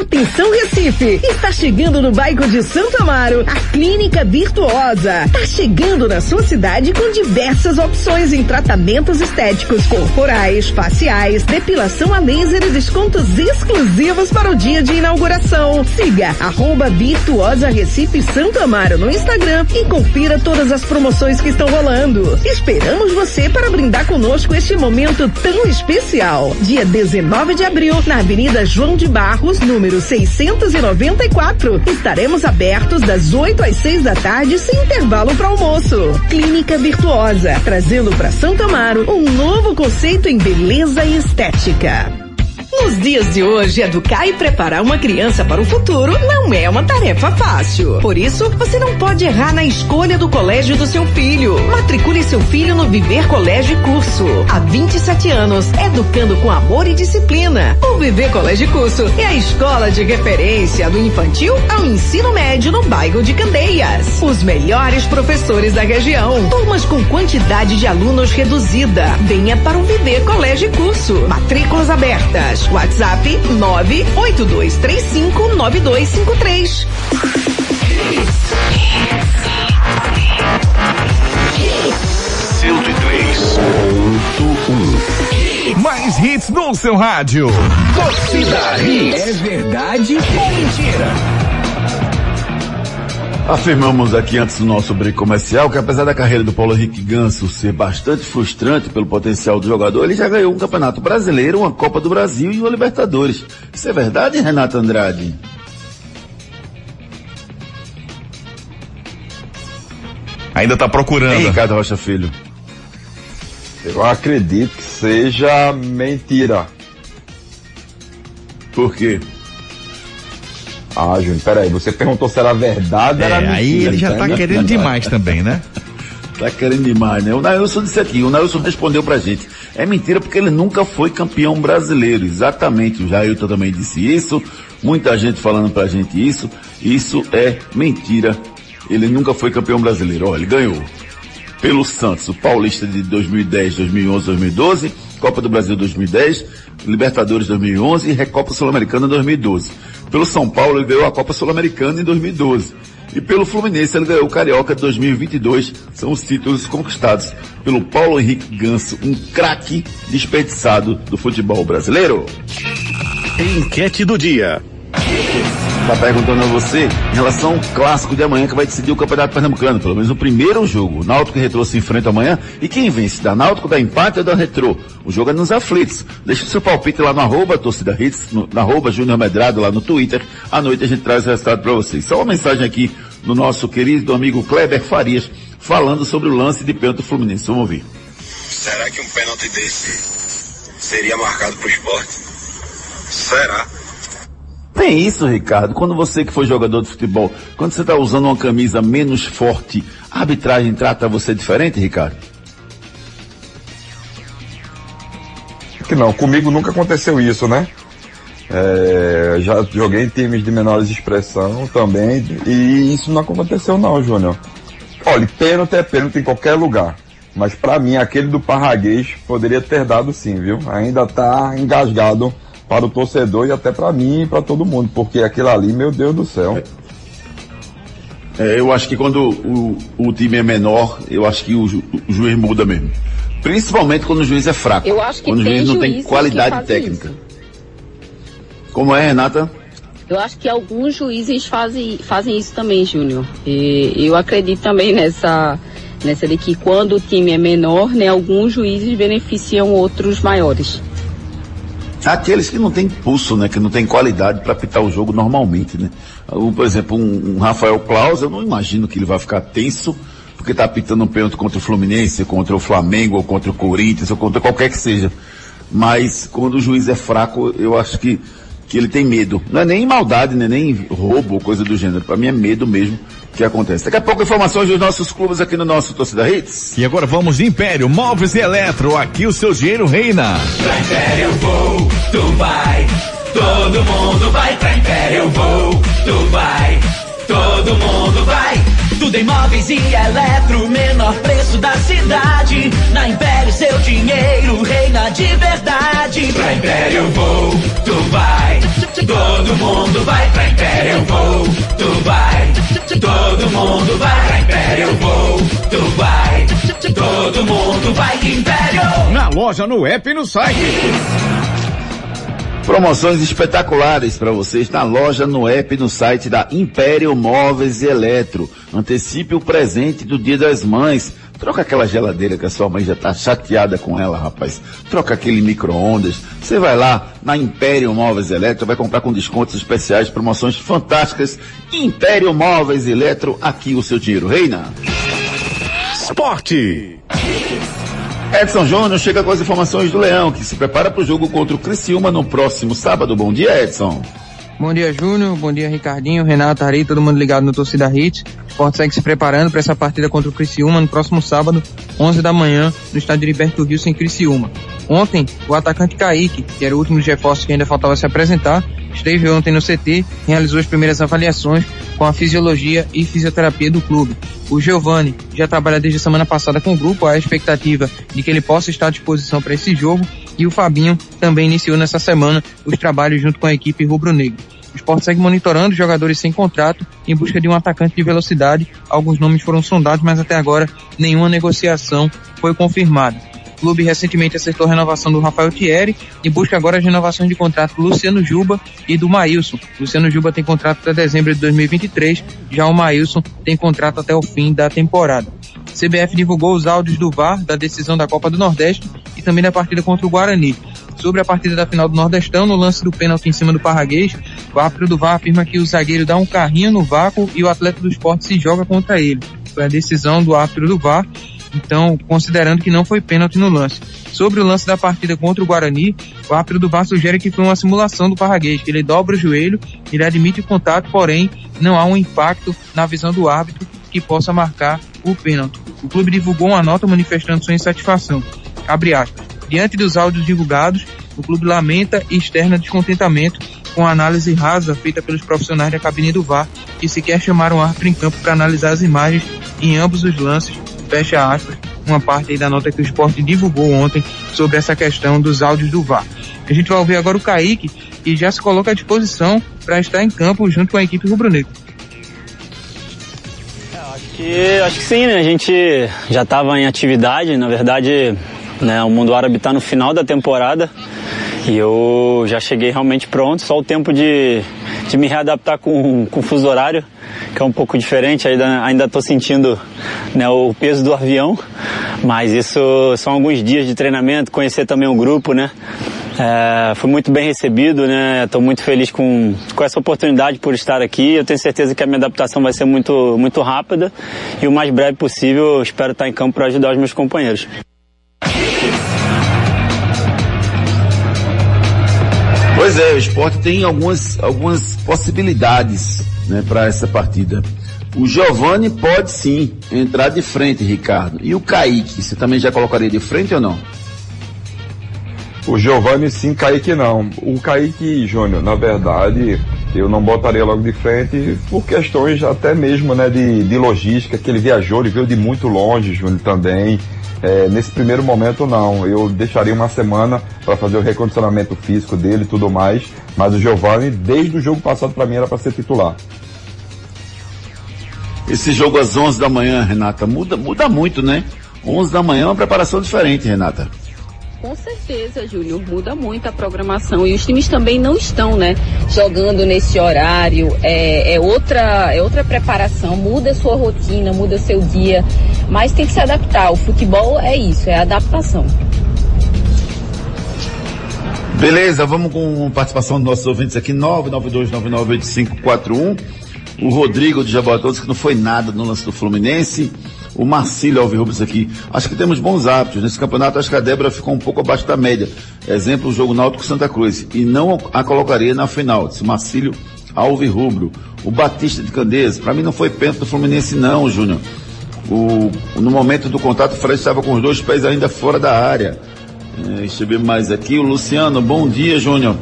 Atenção Recife! Está chegando no bairro de Santo Amaro a Clínica Virtuosa. Está chegando na sua cidade com diversas opções em tratamentos estéticos corporais, faciais, depilação a laser e descontos exclusivos para o dia de inauguração. Siga arroba Virtuosa Recife Santo Amaro no Instagram e confira todas as promoções que estão rolando. Esperamos você para brindar conosco este momento tão especial. Dia 19 de abril, na Avenida João de Barros, número 694. Estaremos abertos das 8 às 6 da tarde sem intervalo para almoço. Clínica Virtuosa, trazendo para Santo Amaro um novo conceito em beleza e estética. Nos dias de hoje, educar e preparar uma criança para o futuro não é uma tarefa fácil. Por isso, você não pode errar na escolha do colégio do seu filho. Matricule seu filho no Viver Colégio e Curso. Há 27 anos, educando com amor e disciplina. O Viver Colégio e Curso é a escola de referência do infantil ao ensino médio no bairro de Candeias. Os melhores professores da região. Turmas com quantidade de alunos reduzida. Venha para o Viver Colégio e Curso. Matrículas abertas. WhatsApp 982359253. Mais hits no seu rádio. Torcida Hits. É verdade ou mentira? Afirmamos aqui antes do nosso break comercial que apesar da carreira do Paulo Henrique Ganso ser bastante frustrante pelo potencial do jogador, ele já ganhou um Campeonato Brasileiro, uma Copa do Brasil e uma Libertadores. Isso é verdade, Renato Andrade? Ainda tá procurando. Ei, Ricardo Rocha Filho. Eu acredito que seja mentira. Por quê? Ah, Júnior, peraí, você perguntou se era verdade É, era mentira. aí ele já tá querendo demais também, né? Tá querendo demais, né? O Nailson disse aqui, o Nailson respondeu pra gente. É mentira porque ele nunca foi campeão brasileiro. Exatamente, o Jailton também disse isso. Muita gente falando pra gente isso. Isso é mentira. Ele nunca foi campeão brasileiro. Olha, ele ganhou pelo Santos, o Paulista de 2010, 2011, 2012, Copa do Brasil 2010, Libertadores 2011 e Recopa Sul-Americana 2012. Pelo São Paulo ele ganhou a Copa Sul-Americana em 2012. E pelo Fluminense ele ganhou o Carioca de 2022. São os títulos conquistados pelo Paulo Henrique Ganso, um craque desperdiçado do futebol brasileiro. Enquete do dia. Tá perguntando a você em relação ao clássico de amanhã que vai decidir o Campeonato Pernambucano, pelo menos o primeiro jogo. O Náutico e Retrô se enfrentam amanhã e quem vence? Da Náutico, da empate ou da Retrô? O jogo é nos aflitos. Deixa o seu palpite lá no arroba torcida hits, no, no arroba Júnior Medrado lá no Twitter. À noite a gente traz o resultado para vocês. Só uma mensagem aqui do nosso querido amigo Kleber Farias falando sobre o lance de pênalti Fluminense. Vamos ouvir. Será que um pênalti desse seria marcado pro esporte? Será? Tem isso, Ricardo. Quando você que foi jogador de futebol, quando você está usando uma camisa menos forte, a arbitragem trata você diferente, Ricardo? Que não, comigo nunca aconteceu isso, né? É, já joguei em times de menores expressão também e isso não aconteceu não, Júnior. Olha, pênalti é pênalti em qualquer lugar. Mas pra mim, aquele do Parraguês poderia ter dado sim, viu? Ainda tá engasgado para o torcedor e até pra mim e pra todo mundo, porque aquilo ali, meu Deus do céu. É, eu acho que quando o, o time é menor, eu acho que o, ju- o juiz muda mesmo. Principalmente quando o juiz é fraco. Eu acho que quando o juiz não tem qualidade técnica. Como é, Renata? Eu acho que alguns juízes fazem, fazem isso também, Júnior. E eu acredito também nessa, nessa de que quando o time é menor, né, alguns juízes beneficiam outros maiores. Aqueles que não têm pulso, né? Que não têm qualidade para apitar o jogo normalmente, né? Por exemplo, um, um Rafael Claus, eu não imagino que ele vai ficar tenso porque tá apitando um pênalti contra o Fluminense, contra o Flamengo, ou contra o Corinthians, ou contra qualquer que seja. Mas quando o juiz é fraco, eu acho que, que ele tem medo. Não é nem maldade, né? nem roubo ou coisa do gênero. Para mim é medo mesmo que acontece. Daqui a pouco informações dos nossos clubes aqui no nosso Torcida Hits. E agora vamos de Império Móveis e Eletro. Aqui o seu dinheiro reina. Pra Império vou, tu vai. Todo mundo vai pra Império vou, tu vai. Todo mundo vai. Tudo em móveis e eletro, menor preço da cidade. Na Império seu dinheiro reina de verdade. Pra Império vou, tu vai. Todo mundo vai pra Império vou, tu vai. Todo mundo vai pra Império vou, tu vai. Todo mundo vai Império. Na loja, no app e no site. Promoções espetaculares para vocês na loja, no app, no site da Império Móveis e Eletro. Antecipe o presente do Dia das Mães. Troca aquela geladeira que a sua mãe já tá chateada com ela, rapaz. Troca aquele micro-ondas. Você vai lá na Império Móveis e Eletro, vai comprar com descontos especiais, promoções fantásticas. Império Móveis e Eletro, aqui o seu dinheiro reina. Esporte. Edson Júnior chega com as informações do Leão, que se prepara para o jogo contra o Criciúma no próximo sábado. Bom dia, Edson. Bom dia, Júnior. Bom dia, Ricardinho, Renato, Ari, todo mundo ligado no Torcida Hits. O Sport segue se preparando para essa partida contra o Criciúma no próximo sábado, 11 da manhã, no estádio Liberto Rio, em Criciúma. Ontem, o atacante Kaique, que era o último dos reforços que ainda faltava se apresentar, esteve ontem no CT, realizou as primeiras avaliações com a fisiologia e fisioterapia do clube. O Giovani já trabalha desde a semana passada com o grupo, a expectativa de que ele possa estar à disposição para esse jogo, e o Fabinho também iniciou nessa semana os trabalhos junto com a equipe rubro-negra. O Sport segue monitorando jogadores sem contrato em busca de um atacante de velocidade. Alguns nomes foram sondados, mas até agora nenhuma negociação foi confirmada. Clube recentemente acertou a renovação do Rafael Thierry e busca agora as renovações de contrato do Luciano Juba e do Maílson. Luciano Juba tem contrato até dezembro de 2023, já o Maílson tem contrato até o fim da temporada. CBF divulgou os áudios do VAR da decisão da Copa do Nordeste e também da partida contra o Guarani. Sobre a partida da final do Nordestão, no lance do pênalti em cima do Parraguês, o árbitro do VAR afirma que o zagueiro dá um carrinho no vácuo e o atleta do esporte se joga contra ele. Foi a decisão do árbitro do VAR, então considerando que não foi pênalti no lance. Sobre o lance da partida contra o Guarani, o árbitro do VAR sugere que foi uma simulação do Parraguês, que ele dobra o joelho, ele admite o contato, porém não há um impacto na visão do árbitro que possa marcar o pênalti. O clube divulgou uma nota manifestando sua insatisfação. Abre aspas. Diante dos áudios divulgados, o clube lamenta e externa descontentamento com a análise rasa feita pelos profissionais da cabine do VAR, que sequer chamaram o árbitro em campo para analisar as imagens em ambos os lances, fecha aspas, uma parte aí da nota que o esporte divulgou ontem sobre essa questão dos áudios do VAR. A gente vai ouvir agora o Kaique, que já se coloca à disposição para estar em campo junto com a equipe rubro-negra. Que, acho que sim, né? A gente já estava em atividade, na verdade, né, o mundo árabe está no final da temporada e eu já cheguei realmente pronto, só o tempo de, de me readaptar com, com o fuso horário, que é um pouco diferente, ainda estou sentindo né, o peso do avião, mas isso são alguns dias de treinamento, conhecer também o grupo, né? É, fui muito bem recebido, né? Estou muito feliz com, com essa oportunidade por estar aqui. Eu tenho certeza que a minha adaptação vai ser muito, muito rápida e o mais breve possível. Espero estar em campo para ajudar os meus companheiros. Pois é, o esporte tem algumas, algumas possibilidades né, para essa partida. O Giovani pode sim entrar de frente, Ricardo. E o Kaique, você também já colocaria de frente ou não? O Giovanni sim, Kaique não. O Kaique Júnior, na verdade, eu não botaria logo de frente por questões até mesmo né, de, de logística, que ele viajou, ele veio de muito longe, Júnior também. É, nesse primeiro momento não, eu deixaria uma semana para fazer o recondicionamento físico dele e tudo mais, mas o Giovanni, desde o jogo passado para mim era para ser titular. Esse jogo às 11 da manhã, Renata, muda, muda muito, né? 11 da manhã é uma preparação diferente, Renata. Com certeza, Júnior, muda muito a programação e os times também não estão, né, jogando nesse horário. É, é outra, é outra preparação, muda sua rotina, muda seu dia, mas tem que se adaptar. O futebol é isso, é adaptação. Beleza, vamos com participação dos nossos ouvintes aqui, 992998541. O Rodrigo de Jaboatão que não foi nada no lance do Fluminense o Marcílio Alves aqui. Acho que temos bons hábitos. Nesse campeonato, acho que a Débora ficou um pouco abaixo da média. Exemplo, o jogo Náutico Santa Cruz. E não a colocaria na final. Disse Marcílio Alves Rubro. O Batista de Candeias. Para mim não foi pênalti do Fluminense não, Júnior. O, no momento do contato, o Fred estava com os dois pés ainda fora da área. É, deixa eu ver mais aqui. O Luciano, bom dia, Júnior.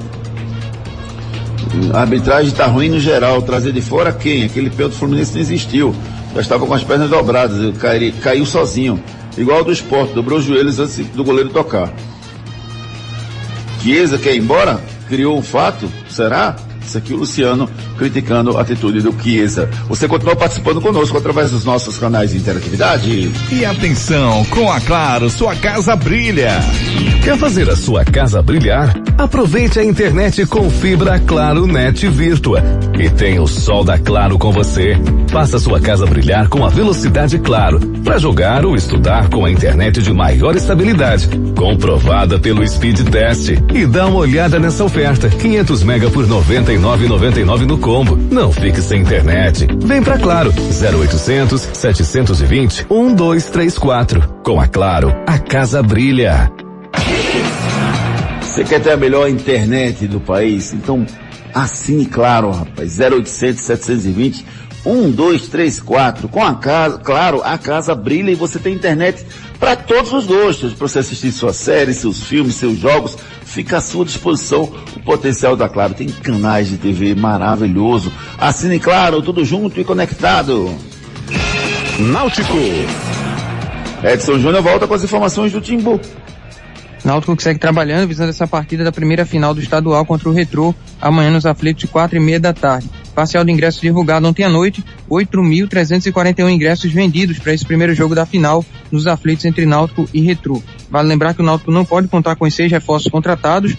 A arbitragem está ruim no geral. Trazer de fora quem? Aquele pênalti do Fluminense não existiu já estava com as pernas dobradas, ele caiu, sozinho. Igual do esporte, dobrou os joelhos antes do goleiro tocar. Chiesa quer ir embora? Criou um fato? Será? Isso aqui o Luciano criticando a atitude do Chiesa. Você continua participando conosco através dos nossos canais de interatividade. E atenção, com a Claro, sua casa brilha. Quer fazer a sua casa brilhar? Aproveite a internet com fibra Claro Net Virtua e tenha o sol da Claro com você. Faça sua casa brilhar com a velocidade Claro para jogar ou estudar com a internet de maior estabilidade, comprovada pelo Speed Test. E dá uma olhada nessa oferta: 500 mega por 99,99 no combo. Não fique sem internet. Vem pra Claro. 0800 720 1234. Com a Claro, a casa brilha. Você quer ter a melhor internet do país? Então assine claro, rapaz. 0800 720 1234. Com a casa, claro, a casa brilha e você tem internet para todos os gostos. Para você assistir suas séries, seus filmes, seus jogos, fica à sua disposição o potencial da Claro. Tem canais de TV maravilhoso. Assine Claro, tudo junto e conectado. Náutico. Edson Júnior volta com as informações do Timbu. Náutico que segue trabalhando visando essa partida da primeira final do estadual contra o Retrô, amanhã nos aflitos de quatro e meia da tarde. Parcial de ingressos divulgado ontem à noite, 8.341 ingressos vendidos para esse primeiro jogo da final nos aflitos entre Náutico e Retrô. Vale lembrar que o Náutico não pode contar com os seis reforços contratados,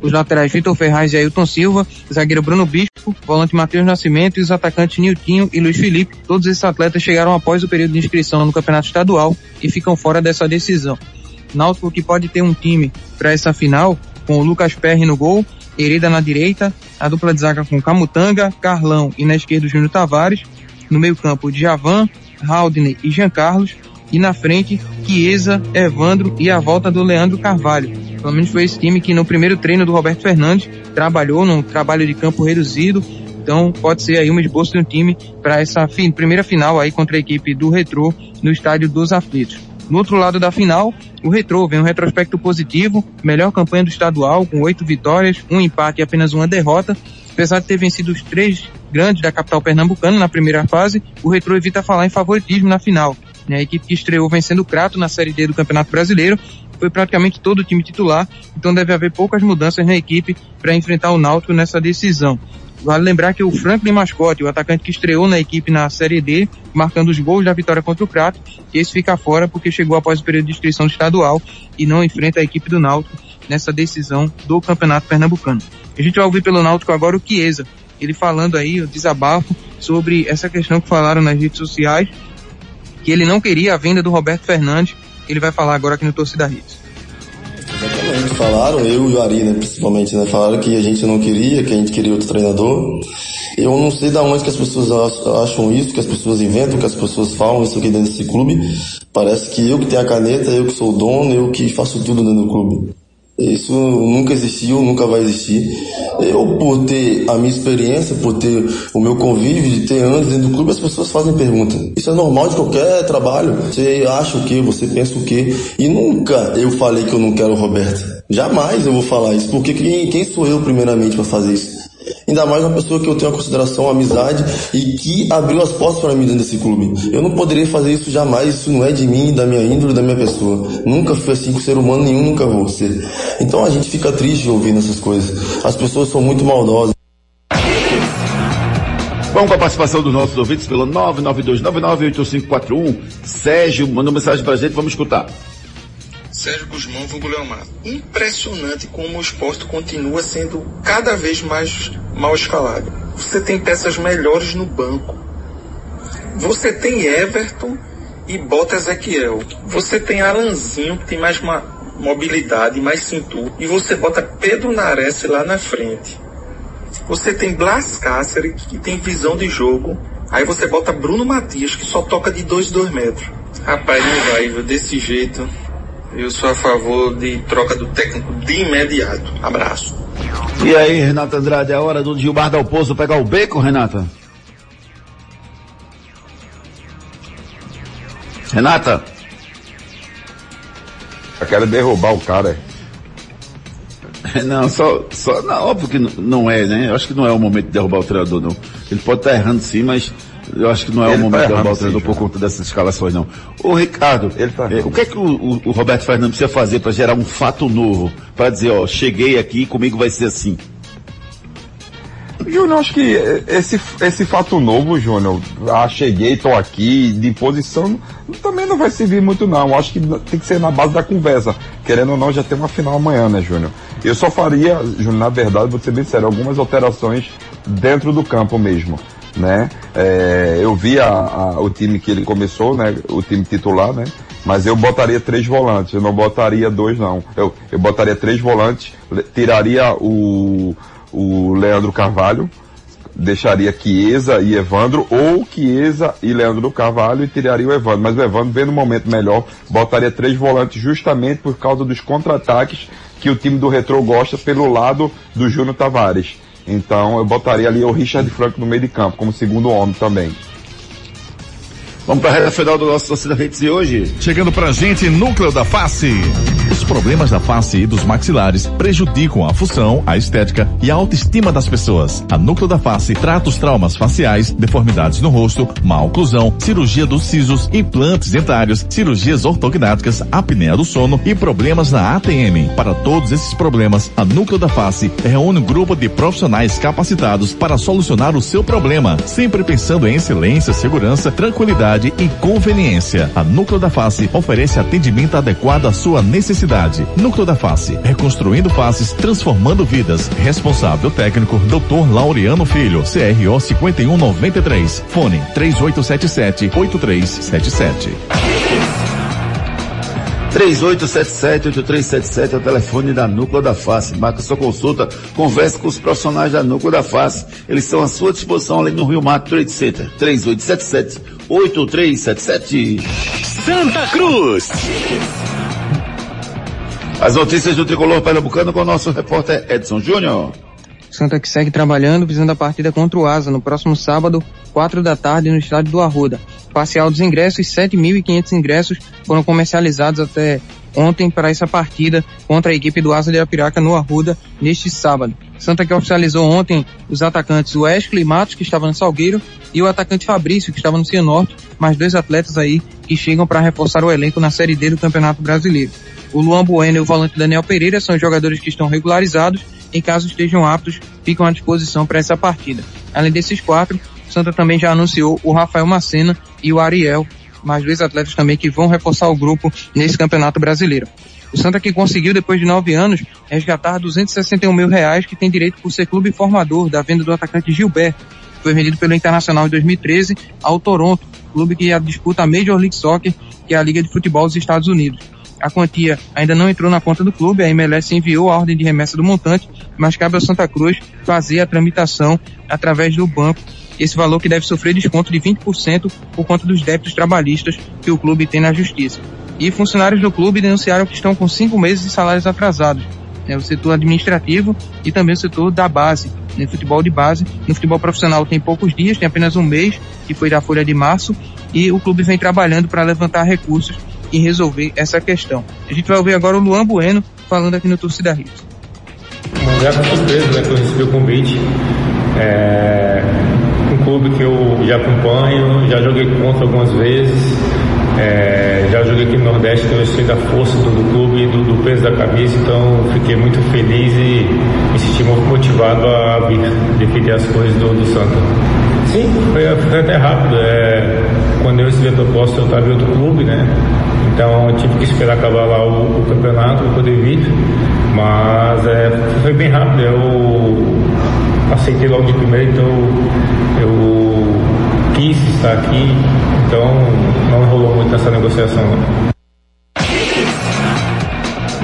os laterais Vitor Ferraz e Ailton Silva, zagueiro Bruno Bispo, volante Matheus Nascimento e os atacantes Niltinho e Luiz Felipe. Todos esses atletas chegaram após o período de inscrição no Campeonato Estadual e ficam fora dessa decisão. Náutico que pode ter um time para essa final com o Lucas Perry no gol, Hereda na direita, a dupla de zaga com Camutanga, Carlão e na esquerda o Júnior Tavares, no meio campo Djavan, Haldner e Jean Carlos, e na frente Chiesa, Evandro e a volta do Leandro Carvalho. Pelo menos foi esse time que no primeiro treino do Roberto Fernandes trabalhou num trabalho de campo reduzido, então pode ser aí uma esboço de um time para essa primeira final aí contra a equipe do Retrô no estádio dos Aflitos. No outro lado da final, o Retrô vem um retrospecto positivo, melhor campanha do estadual, com oito vitórias, um empate e apenas uma derrota. Apesar de ter vencido os três grandes da capital pernambucana na primeira fase, o Retrô evita falar em favoritismo na final. A equipe que estreou vencendo o Crato na Série D do Campeonato Brasileiro foi praticamente todo o time titular, então deve haver poucas mudanças na equipe para enfrentar o Náutico nessa decisão. Vale lembrar que o Franklin Mascote, o atacante que estreou na equipe na Série D, marcando os gols da vitória contra o Crato, esse fica fora porque chegou após o período de inscrição estadual e não enfrenta a equipe do Náutico nessa decisão do Campeonato Pernambucano. A gente vai ouvir pelo Náutico agora o Chiesa, ele falando aí, o desabafo sobre essa questão que falaram nas redes sociais, que ele não queria a venda do Roberto Fernandes, ele vai falar agora aqui no Torcida Hits. Exatamente, falaram, eu e o Ari, né, principalmente, né, falaram que a gente não queria, que a gente queria outro treinador. Eu não sei da onde que as pessoas acham isso, que as pessoas inventam, que as pessoas falam isso aqui dentro desse clube. Parece que eu que tenho a caneta, eu que sou o dono, eu que faço tudo dentro do clube. Isso nunca existiu, nunca vai existir. Eu, por ter a minha experiência, por ter o meu convívio de ter anos dentro do clube, as pessoas fazem pergunta. Isso é normal de qualquer trabalho. Você acha o quê? Você pensa o quê? E nunca eu falei que eu não quero o Roberto. Jamais eu vou falar isso, porque quem, quem sou eu primeiramente para fazer isso? Ainda mais uma pessoa que eu tenho a consideração, a amizade e que abriu as portas para mim dentro desse clube. Eu não poderia fazer isso jamais, isso não é de mim, da minha índole, da minha pessoa. Nunca fui assim com ser humano nenhum, nunca vou ser. Então a gente fica triste ouvindo essas coisas. As pessoas são muito maldosas. Vamos com a participação dos nossos ouvintes pelo 992998541. Sérgio mandou mensagem pra gente, vamos escutar. Sérgio Guzmão, vulgo Leomar. Impressionante como o esporte continua sendo cada vez mais mal escalado. Você tem peças melhores no banco. Você tem Everton e bota Ezequiel. Você tem Alanzinho, que tem mais uma mobilidade, mais cintura. E você bota Pedro Nares lá na frente. Você tem Blas Cáceres, que tem visão de jogo. Aí você bota Bruno Matias, que só toca de 2, 2 metros. Rapaz, não vai, desse jeito. Eu sou a favor de troca do técnico de imediato. Abraço. E aí, Renata Andrade, é hora do Gilmar Dalpozo pegar o beco, Renata? Renata? Eu quero derrubar o cara. Não, só, só, não, óbvio que não é, né? Eu acho que não é o momento de derrubar o treinador, não. Ele pode estar errando sim, mas eu acho que não é ele o momento de derrubar o treinador por conta dessas escalações, não. Ô, Ricardo, tá é, o que é que o, o, o Roberto Fernandes precisa fazer para gerar um fato novo? Para dizer, ó, cheguei aqui, comigo vai ser assim. Júnior, acho que esse, esse fato novo, Júnior, ah, cheguei, tô aqui, de posição, também não vai servir muito não. Acho que tem que ser na base da conversa. Querendo ou não, já tem uma final amanhã, né, Júnior? Eu só faria, Júnior, na verdade, vou ser bem sério, algumas alterações dentro do campo mesmo né? É, eu vi a, a, o time que ele começou, né? O time titular, né? Mas eu botaria três volantes, eu não botaria dois não. Eu, eu botaria três volantes, tiraria o, o Leandro Carvalho, deixaria Chiesa e Evandro, ou Chiesa e Leandro Carvalho e tiraria o Evandro. Mas o Evandro vem no momento melhor, botaria três volantes justamente por causa dos contra-ataques que o time do Retro gosta pelo lado do Júnior Tavares. Então eu botaria ali o Richard Franco no meio de campo, como segundo homem também. Vamos para a reta final do nosso Torcida Redes de hoje. Chegando pra gente, núcleo da face. Os problemas da face e dos maxilares prejudicam a função, a estética e a autoestima das pessoas. A núcleo da face trata os traumas faciais, deformidades no rosto, má oclusão, cirurgia dos sisos, implantes dentários, cirurgias ortognáticas, apneia do sono e problemas na ATM. Para todos esses problemas, a núcleo da face reúne um grupo de profissionais capacitados para solucionar o seu problema, sempre pensando em excelência, segurança, tranquilidade e conveniência. A Núcleo da Face oferece atendimento adequado à sua necessidade. Núcleo da Face, reconstruindo faces, transformando vidas. Responsável técnico, Dr. Laureano Filho, CRO 5193. Fone 3877 8377. 3877-8377 é o telefone da Núcleo da Face. Marca sua consulta, converse com os profissionais da Núcleo da Face. Eles estão à sua disposição além no Rio Mar Trade Center. 3877-8377. Santa Cruz. As notícias do Tricolor Pernambucano com o nosso repórter Edson Júnior. Santa que segue trabalhando, visando a partida contra o Asa no próximo sábado, 4 da tarde, no estádio do Arruda. Parcial dos ingressos, 7.500 ingressos foram comercializados até ontem para essa partida contra a equipe do Asa de Apiraca no Arruda neste sábado. Santa que oficializou ontem os atacantes Wesley Matos, que estava no Salgueiro, e o atacante Fabrício, que estava no Cianorte, mais dois atletas aí que chegam para reforçar o elenco na Série D do Campeonato Brasileiro. O Luan Bueno e o volante Daniel Pereira são jogadores que estão regularizados em caso estejam aptos, ficam à disposição para essa partida. Além desses quatro, Santa também já anunciou o Rafael Macena e o Ariel, mais dois atletas também que vão reforçar o grupo nesse campeonato brasileiro. O Santa que conseguiu, depois de nove anos, resgatar 261 mil reais que tem direito por ser clube formador da venda do atacante Gilberto, que foi vendido pelo Internacional em 2013 ao Toronto, clube que disputa a Major League Soccer, que é a Liga de Futebol dos Estados Unidos. A quantia ainda não entrou na conta do clube, a MLS enviou a ordem de remessa do montante, mas cabe ao Santa Cruz fazer a tramitação através do banco. Esse valor que deve sofrer desconto de 20% por conta dos débitos trabalhistas que o clube tem na justiça. E funcionários do clube denunciaram que estão com cinco meses de salários atrasados. É, o setor administrativo e também o setor da base, no futebol de base. No futebol profissional tem poucos dias, tem apenas um mês, que foi da folha de março, e o clube vem trabalhando para levantar recursos e resolver essa questão. A gente vai ouvir agora o Luan Bueno falando aqui no Torcida Hits. Um grato surpresa né, que eu recebi o convite. É um clube que eu já acompanho, já joguei contra algumas vezes. É, já joguei aqui no Nordeste, então eu sei da força do, do clube e do, do, peso da camisa, então fiquei muito feliz e me senti muito motivado a vir defender as coisas do, do Santa. Sim, foi, foi até rápido. É, quando eu recebi a proposta, eu estava em outro clube, né? Então eu tive que esperar acabar lá o, o campeonato para poder vir. Mas é, foi bem rápido. Eu aceitei logo de primeiro, então eu quis estar aqui. Então não rolou muito nessa negociação.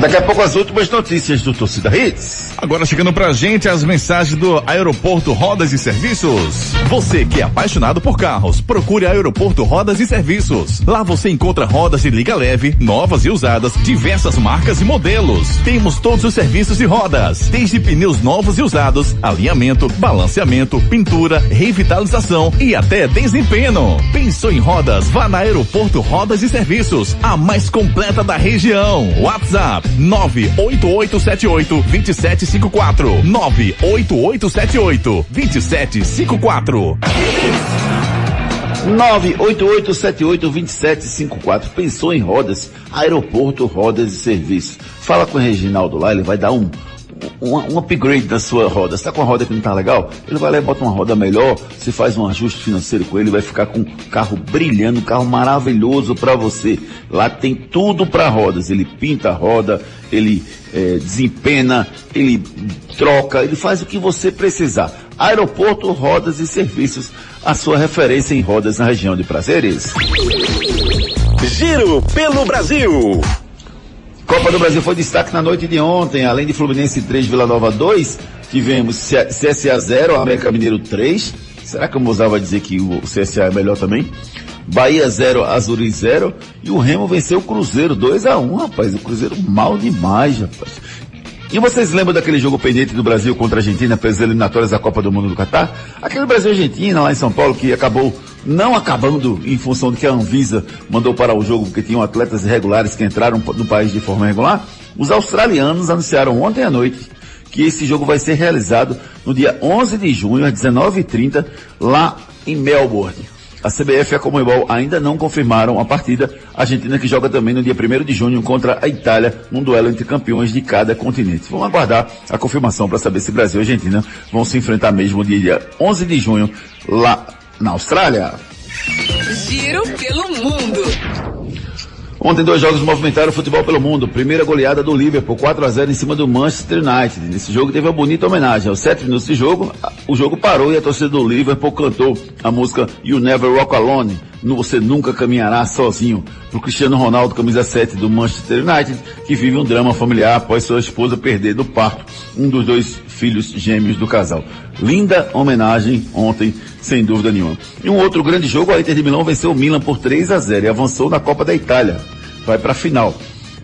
Daqui a pouco as últimas notícias do Torcida Hits. Agora chegando pra gente as mensagens do Aeroporto Rodas e Serviços. Você que é apaixonado por carros, procure Aeroporto Rodas e Serviços. Lá você encontra rodas de liga leve, novas e usadas, diversas marcas e modelos. Temos todos os serviços de rodas, desde pneus novos e usados, alinhamento, balanceamento, pintura, revitalização e até desempenho. Pensou em rodas? Vá na Aeroporto Rodas e Serviços, a mais completa da região. WhatsApp 98878 2754 98878 2754 988782754 Pensou em rodas? Aeroporto Rodas e Serviços. Fala com o Reginaldo lá, ele vai dar um um, um upgrade na sua roda. Você tá com uma roda que não tá legal? Ele vai lá e bota uma roda melhor, você faz um ajuste financeiro com ele, vai ficar com um carro brilhando, um carro maravilhoso para você. Lá tem tudo para rodas. Ele pinta a roda, ele é, desempena, ele troca, ele faz o que você precisar. Aeroporto Rodas e Serviços, a sua referência em rodas na região de prazeres. Giro pelo Brasil. Copa do Brasil foi destaque na noite de ontem, além de Fluminense 3, Vila Nova 2, tivemos CSA 0, América Mineiro 3. Será que o Mozart vai dizer que o CSA é melhor também? Bahia 0, Azuri 0. E o Remo venceu o Cruzeiro 2 a 1 rapaz. O Cruzeiro mal demais, rapaz. E vocês lembram daquele jogo pendente do Brasil contra a Argentina pelas eliminatórias da Copa do Mundo do Catar? Aquele Brasil-Argentina lá em São Paulo que acabou não acabando em função de que a Anvisa mandou parar o jogo porque tinham atletas irregulares que entraram no país de forma irregular, os australianos anunciaram ontem à noite que esse jogo vai ser realizado no dia 11 de junho, às 19h30, lá em Melbourne. A CBF e a Comebol ainda não confirmaram a partida. A Argentina que joga também no dia 1 de junho contra a Itália, num duelo entre campeões de cada continente. Vamos aguardar a confirmação para saber se Brasil e Argentina vão se enfrentar mesmo no dia 11 de junho lá na Austrália. Giro pelo mundo. Ontem dois jogos movimentaram o futebol pelo mundo. Primeira goleada do Liverpool, 4 a 0 em cima do Manchester United. Nesse jogo teve uma bonita homenagem. Aos 7 minutos de jogo, o jogo parou e a torcida do Liverpool cantou a música You Never Walk Alone. Você nunca caminhará sozinho. Pro Cristiano Ronaldo, camisa 7 do Manchester United, que vive um drama familiar após sua esposa perder do parto um dos dois filhos gêmeos do casal. Linda homenagem ontem, sem dúvida nenhuma. E um outro grande jogo, a Inter de Milão venceu o Milan por 3 a 0 e avançou na Copa da Itália. Vai para a final.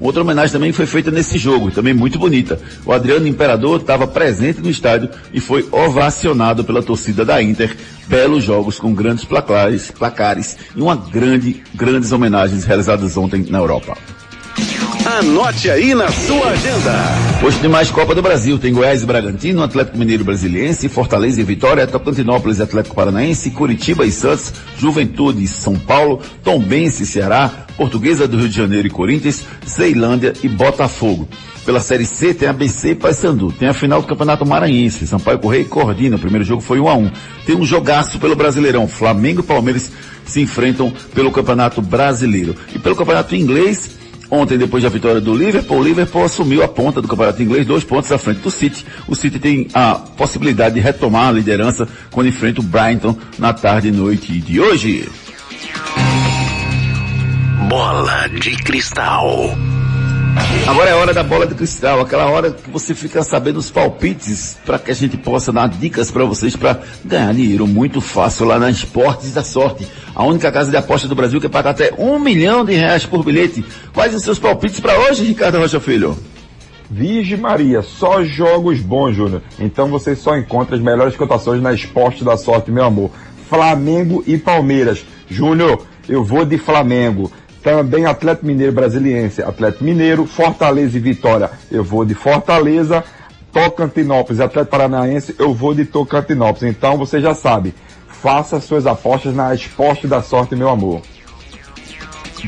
Outra homenagem também foi feita nesse jogo, também muito bonita. O Adriano Imperador estava presente no estádio e foi ovacionado pela torcida da Inter. Belos jogos com grandes placares, placares e uma grande, grandes homenagens realizadas ontem na Europa. Anote aí na sua agenda. Hoje tem mais Copa do Brasil. Tem Goiás e Bragantino, Atlético Mineiro Brasiliense, Fortaleza e Vitória, Tocantinópolis e Atlético Paranaense, Curitiba e Santos, Juventude e São Paulo, Tombense e Ceará, Portuguesa do Rio de Janeiro e Corinthians, Ceilândia e Botafogo. Pela Série C tem ABC e Paysandu. Tem a final do Campeonato Maranhense. Sampaio Correia e Coordina. O primeiro jogo foi 1 a 1 Tem um jogaço pelo Brasileirão. Flamengo e Palmeiras se enfrentam pelo Campeonato Brasileiro. E pelo Campeonato Inglês, Ontem, depois da vitória do Liverpool, o Liverpool assumiu a ponta do campeonato inglês, dois pontos à frente do City. O City tem a possibilidade de retomar a liderança quando enfrenta o Brighton na tarde e noite de hoje. Bola de cristal. Agora é hora da bola de cristal, aquela hora que você fica sabendo os palpites para que a gente possa dar dicas para vocês para ganhar dinheiro muito fácil lá na Esportes da Sorte, a única casa de aposta do Brasil que paga até um milhão de reais por bilhete. Quais os seus palpites para hoje, Ricardo Rocha Filho? Virgem Maria, só jogos bons, Júnior. Então você só encontra as melhores cotações na Esporte da Sorte, meu amor. Flamengo e Palmeiras. Júnior, eu vou de Flamengo. Também Atlético Mineiro Brasiliense, Atlético Mineiro, Fortaleza e Vitória, eu vou de Fortaleza, Tocantinópolis e Atlético Paranaense, eu vou de Tocantinópolis. Então você já sabe, faça suas apostas na Esporte da Sorte, meu amor.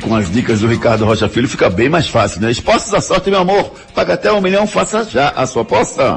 Com as dicas do Ricardo Rocha Filho fica bem mais fácil, né? Esportes da Sorte, meu amor. Paga até um milhão, faça já a sua aposta.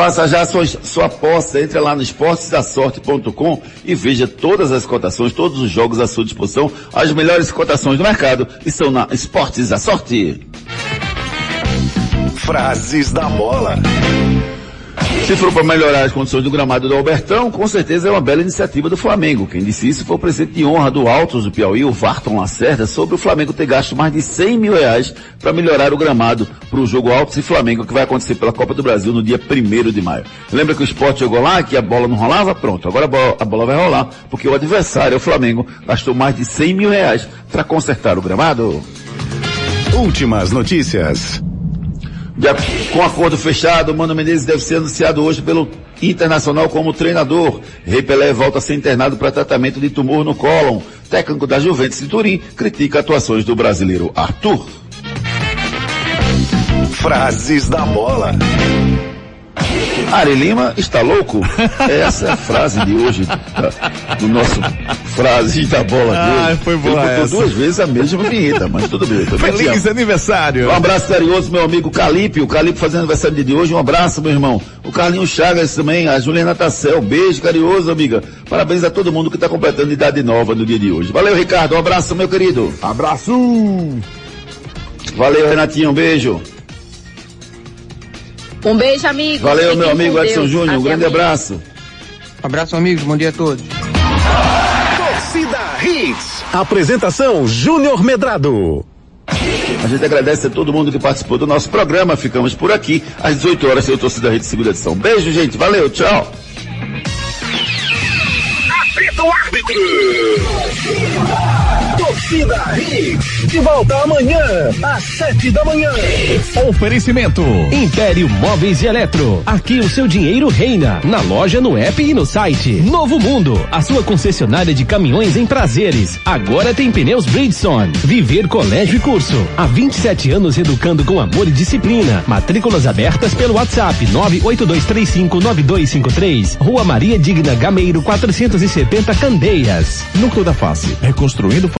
Faça já sua, sua aposta, entre lá no esportesdasorte.com e veja todas as cotações, todos os jogos à sua disposição. As melhores cotações do mercado estão na Esportes da Sorte. Frases da bola. Se for para melhorar as condições do gramado do Albertão, com certeza é uma bela iniciativa do Flamengo. Quem disse isso foi o presidente de honra do Altos do Piauí, o Varton Lacerda, sobre o Flamengo ter gasto mais de 100 mil reais para melhorar o gramado para o jogo Altos e Flamengo, que vai acontecer pela Copa do Brasil no dia 1 de maio. Lembra que o esporte jogou lá, que a bola não rolava? Pronto, agora a bola, a bola vai rolar, porque o adversário, o Flamengo, gastou mais de 100 mil reais para consertar o gramado. Últimas notícias. De, com acordo fechado, Mano Menezes deve ser anunciado hoje pelo Internacional como treinador. Rei Pelé volta a ser internado para tratamento de tumor no cólon. Técnico da Juventus de Turim critica atuações do brasileiro Arthur. Frases da bola. Ari Lima está louco? Essa é a frase de hoje, tá? do nosso frase da bola de Ah, hoje. foi boa Ele botou essa. duas vezes a mesma vinheta, mas tudo bem. Feliz aniversário. Um abraço carinhoso, meu amigo Calipe. O Calipe fazendo aniversário dia de hoje. Um abraço, meu irmão. O Carlinhos Chagas também, a Juliana Tassel. Beijo carinhoso, amiga. Parabéns a todo mundo que está completando idade nova no dia de hoje. Valeu, Ricardo. Um abraço, meu querido. Abraço! Valeu, Renatinho. Um beijo. Um beijo, amigo. Valeu, meu amigo Edson Deus. Júnior. Um grande amanhã. abraço. Abraço, amigos. Bom dia a todos. Torcida Hits. Apresentação Júnior Medrado. A gente agradece a todo mundo que participou do nosso programa. Ficamos por aqui. Às 18 horas, seu torcida Rede Segunda Edição. Beijo, gente. Valeu. Tchau. Árbitro. Torcida Hits. De volta amanhã, às sete da manhã. Oferecimento Império Móveis e Eletro. Aqui o seu dinheiro reina. Na loja, no app e no site. Novo Mundo, a sua concessionária de caminhões em prazeres. Agora tem pneus Bridgestone. Viver Colégio e Curso. Há 27 anos educando com amor e disciplina. Matrículas abertas pelo WhatsApp 982359253. Rua Maria Digna Gameiro 470 Candeias. Núcleo da Face. Reconstruindo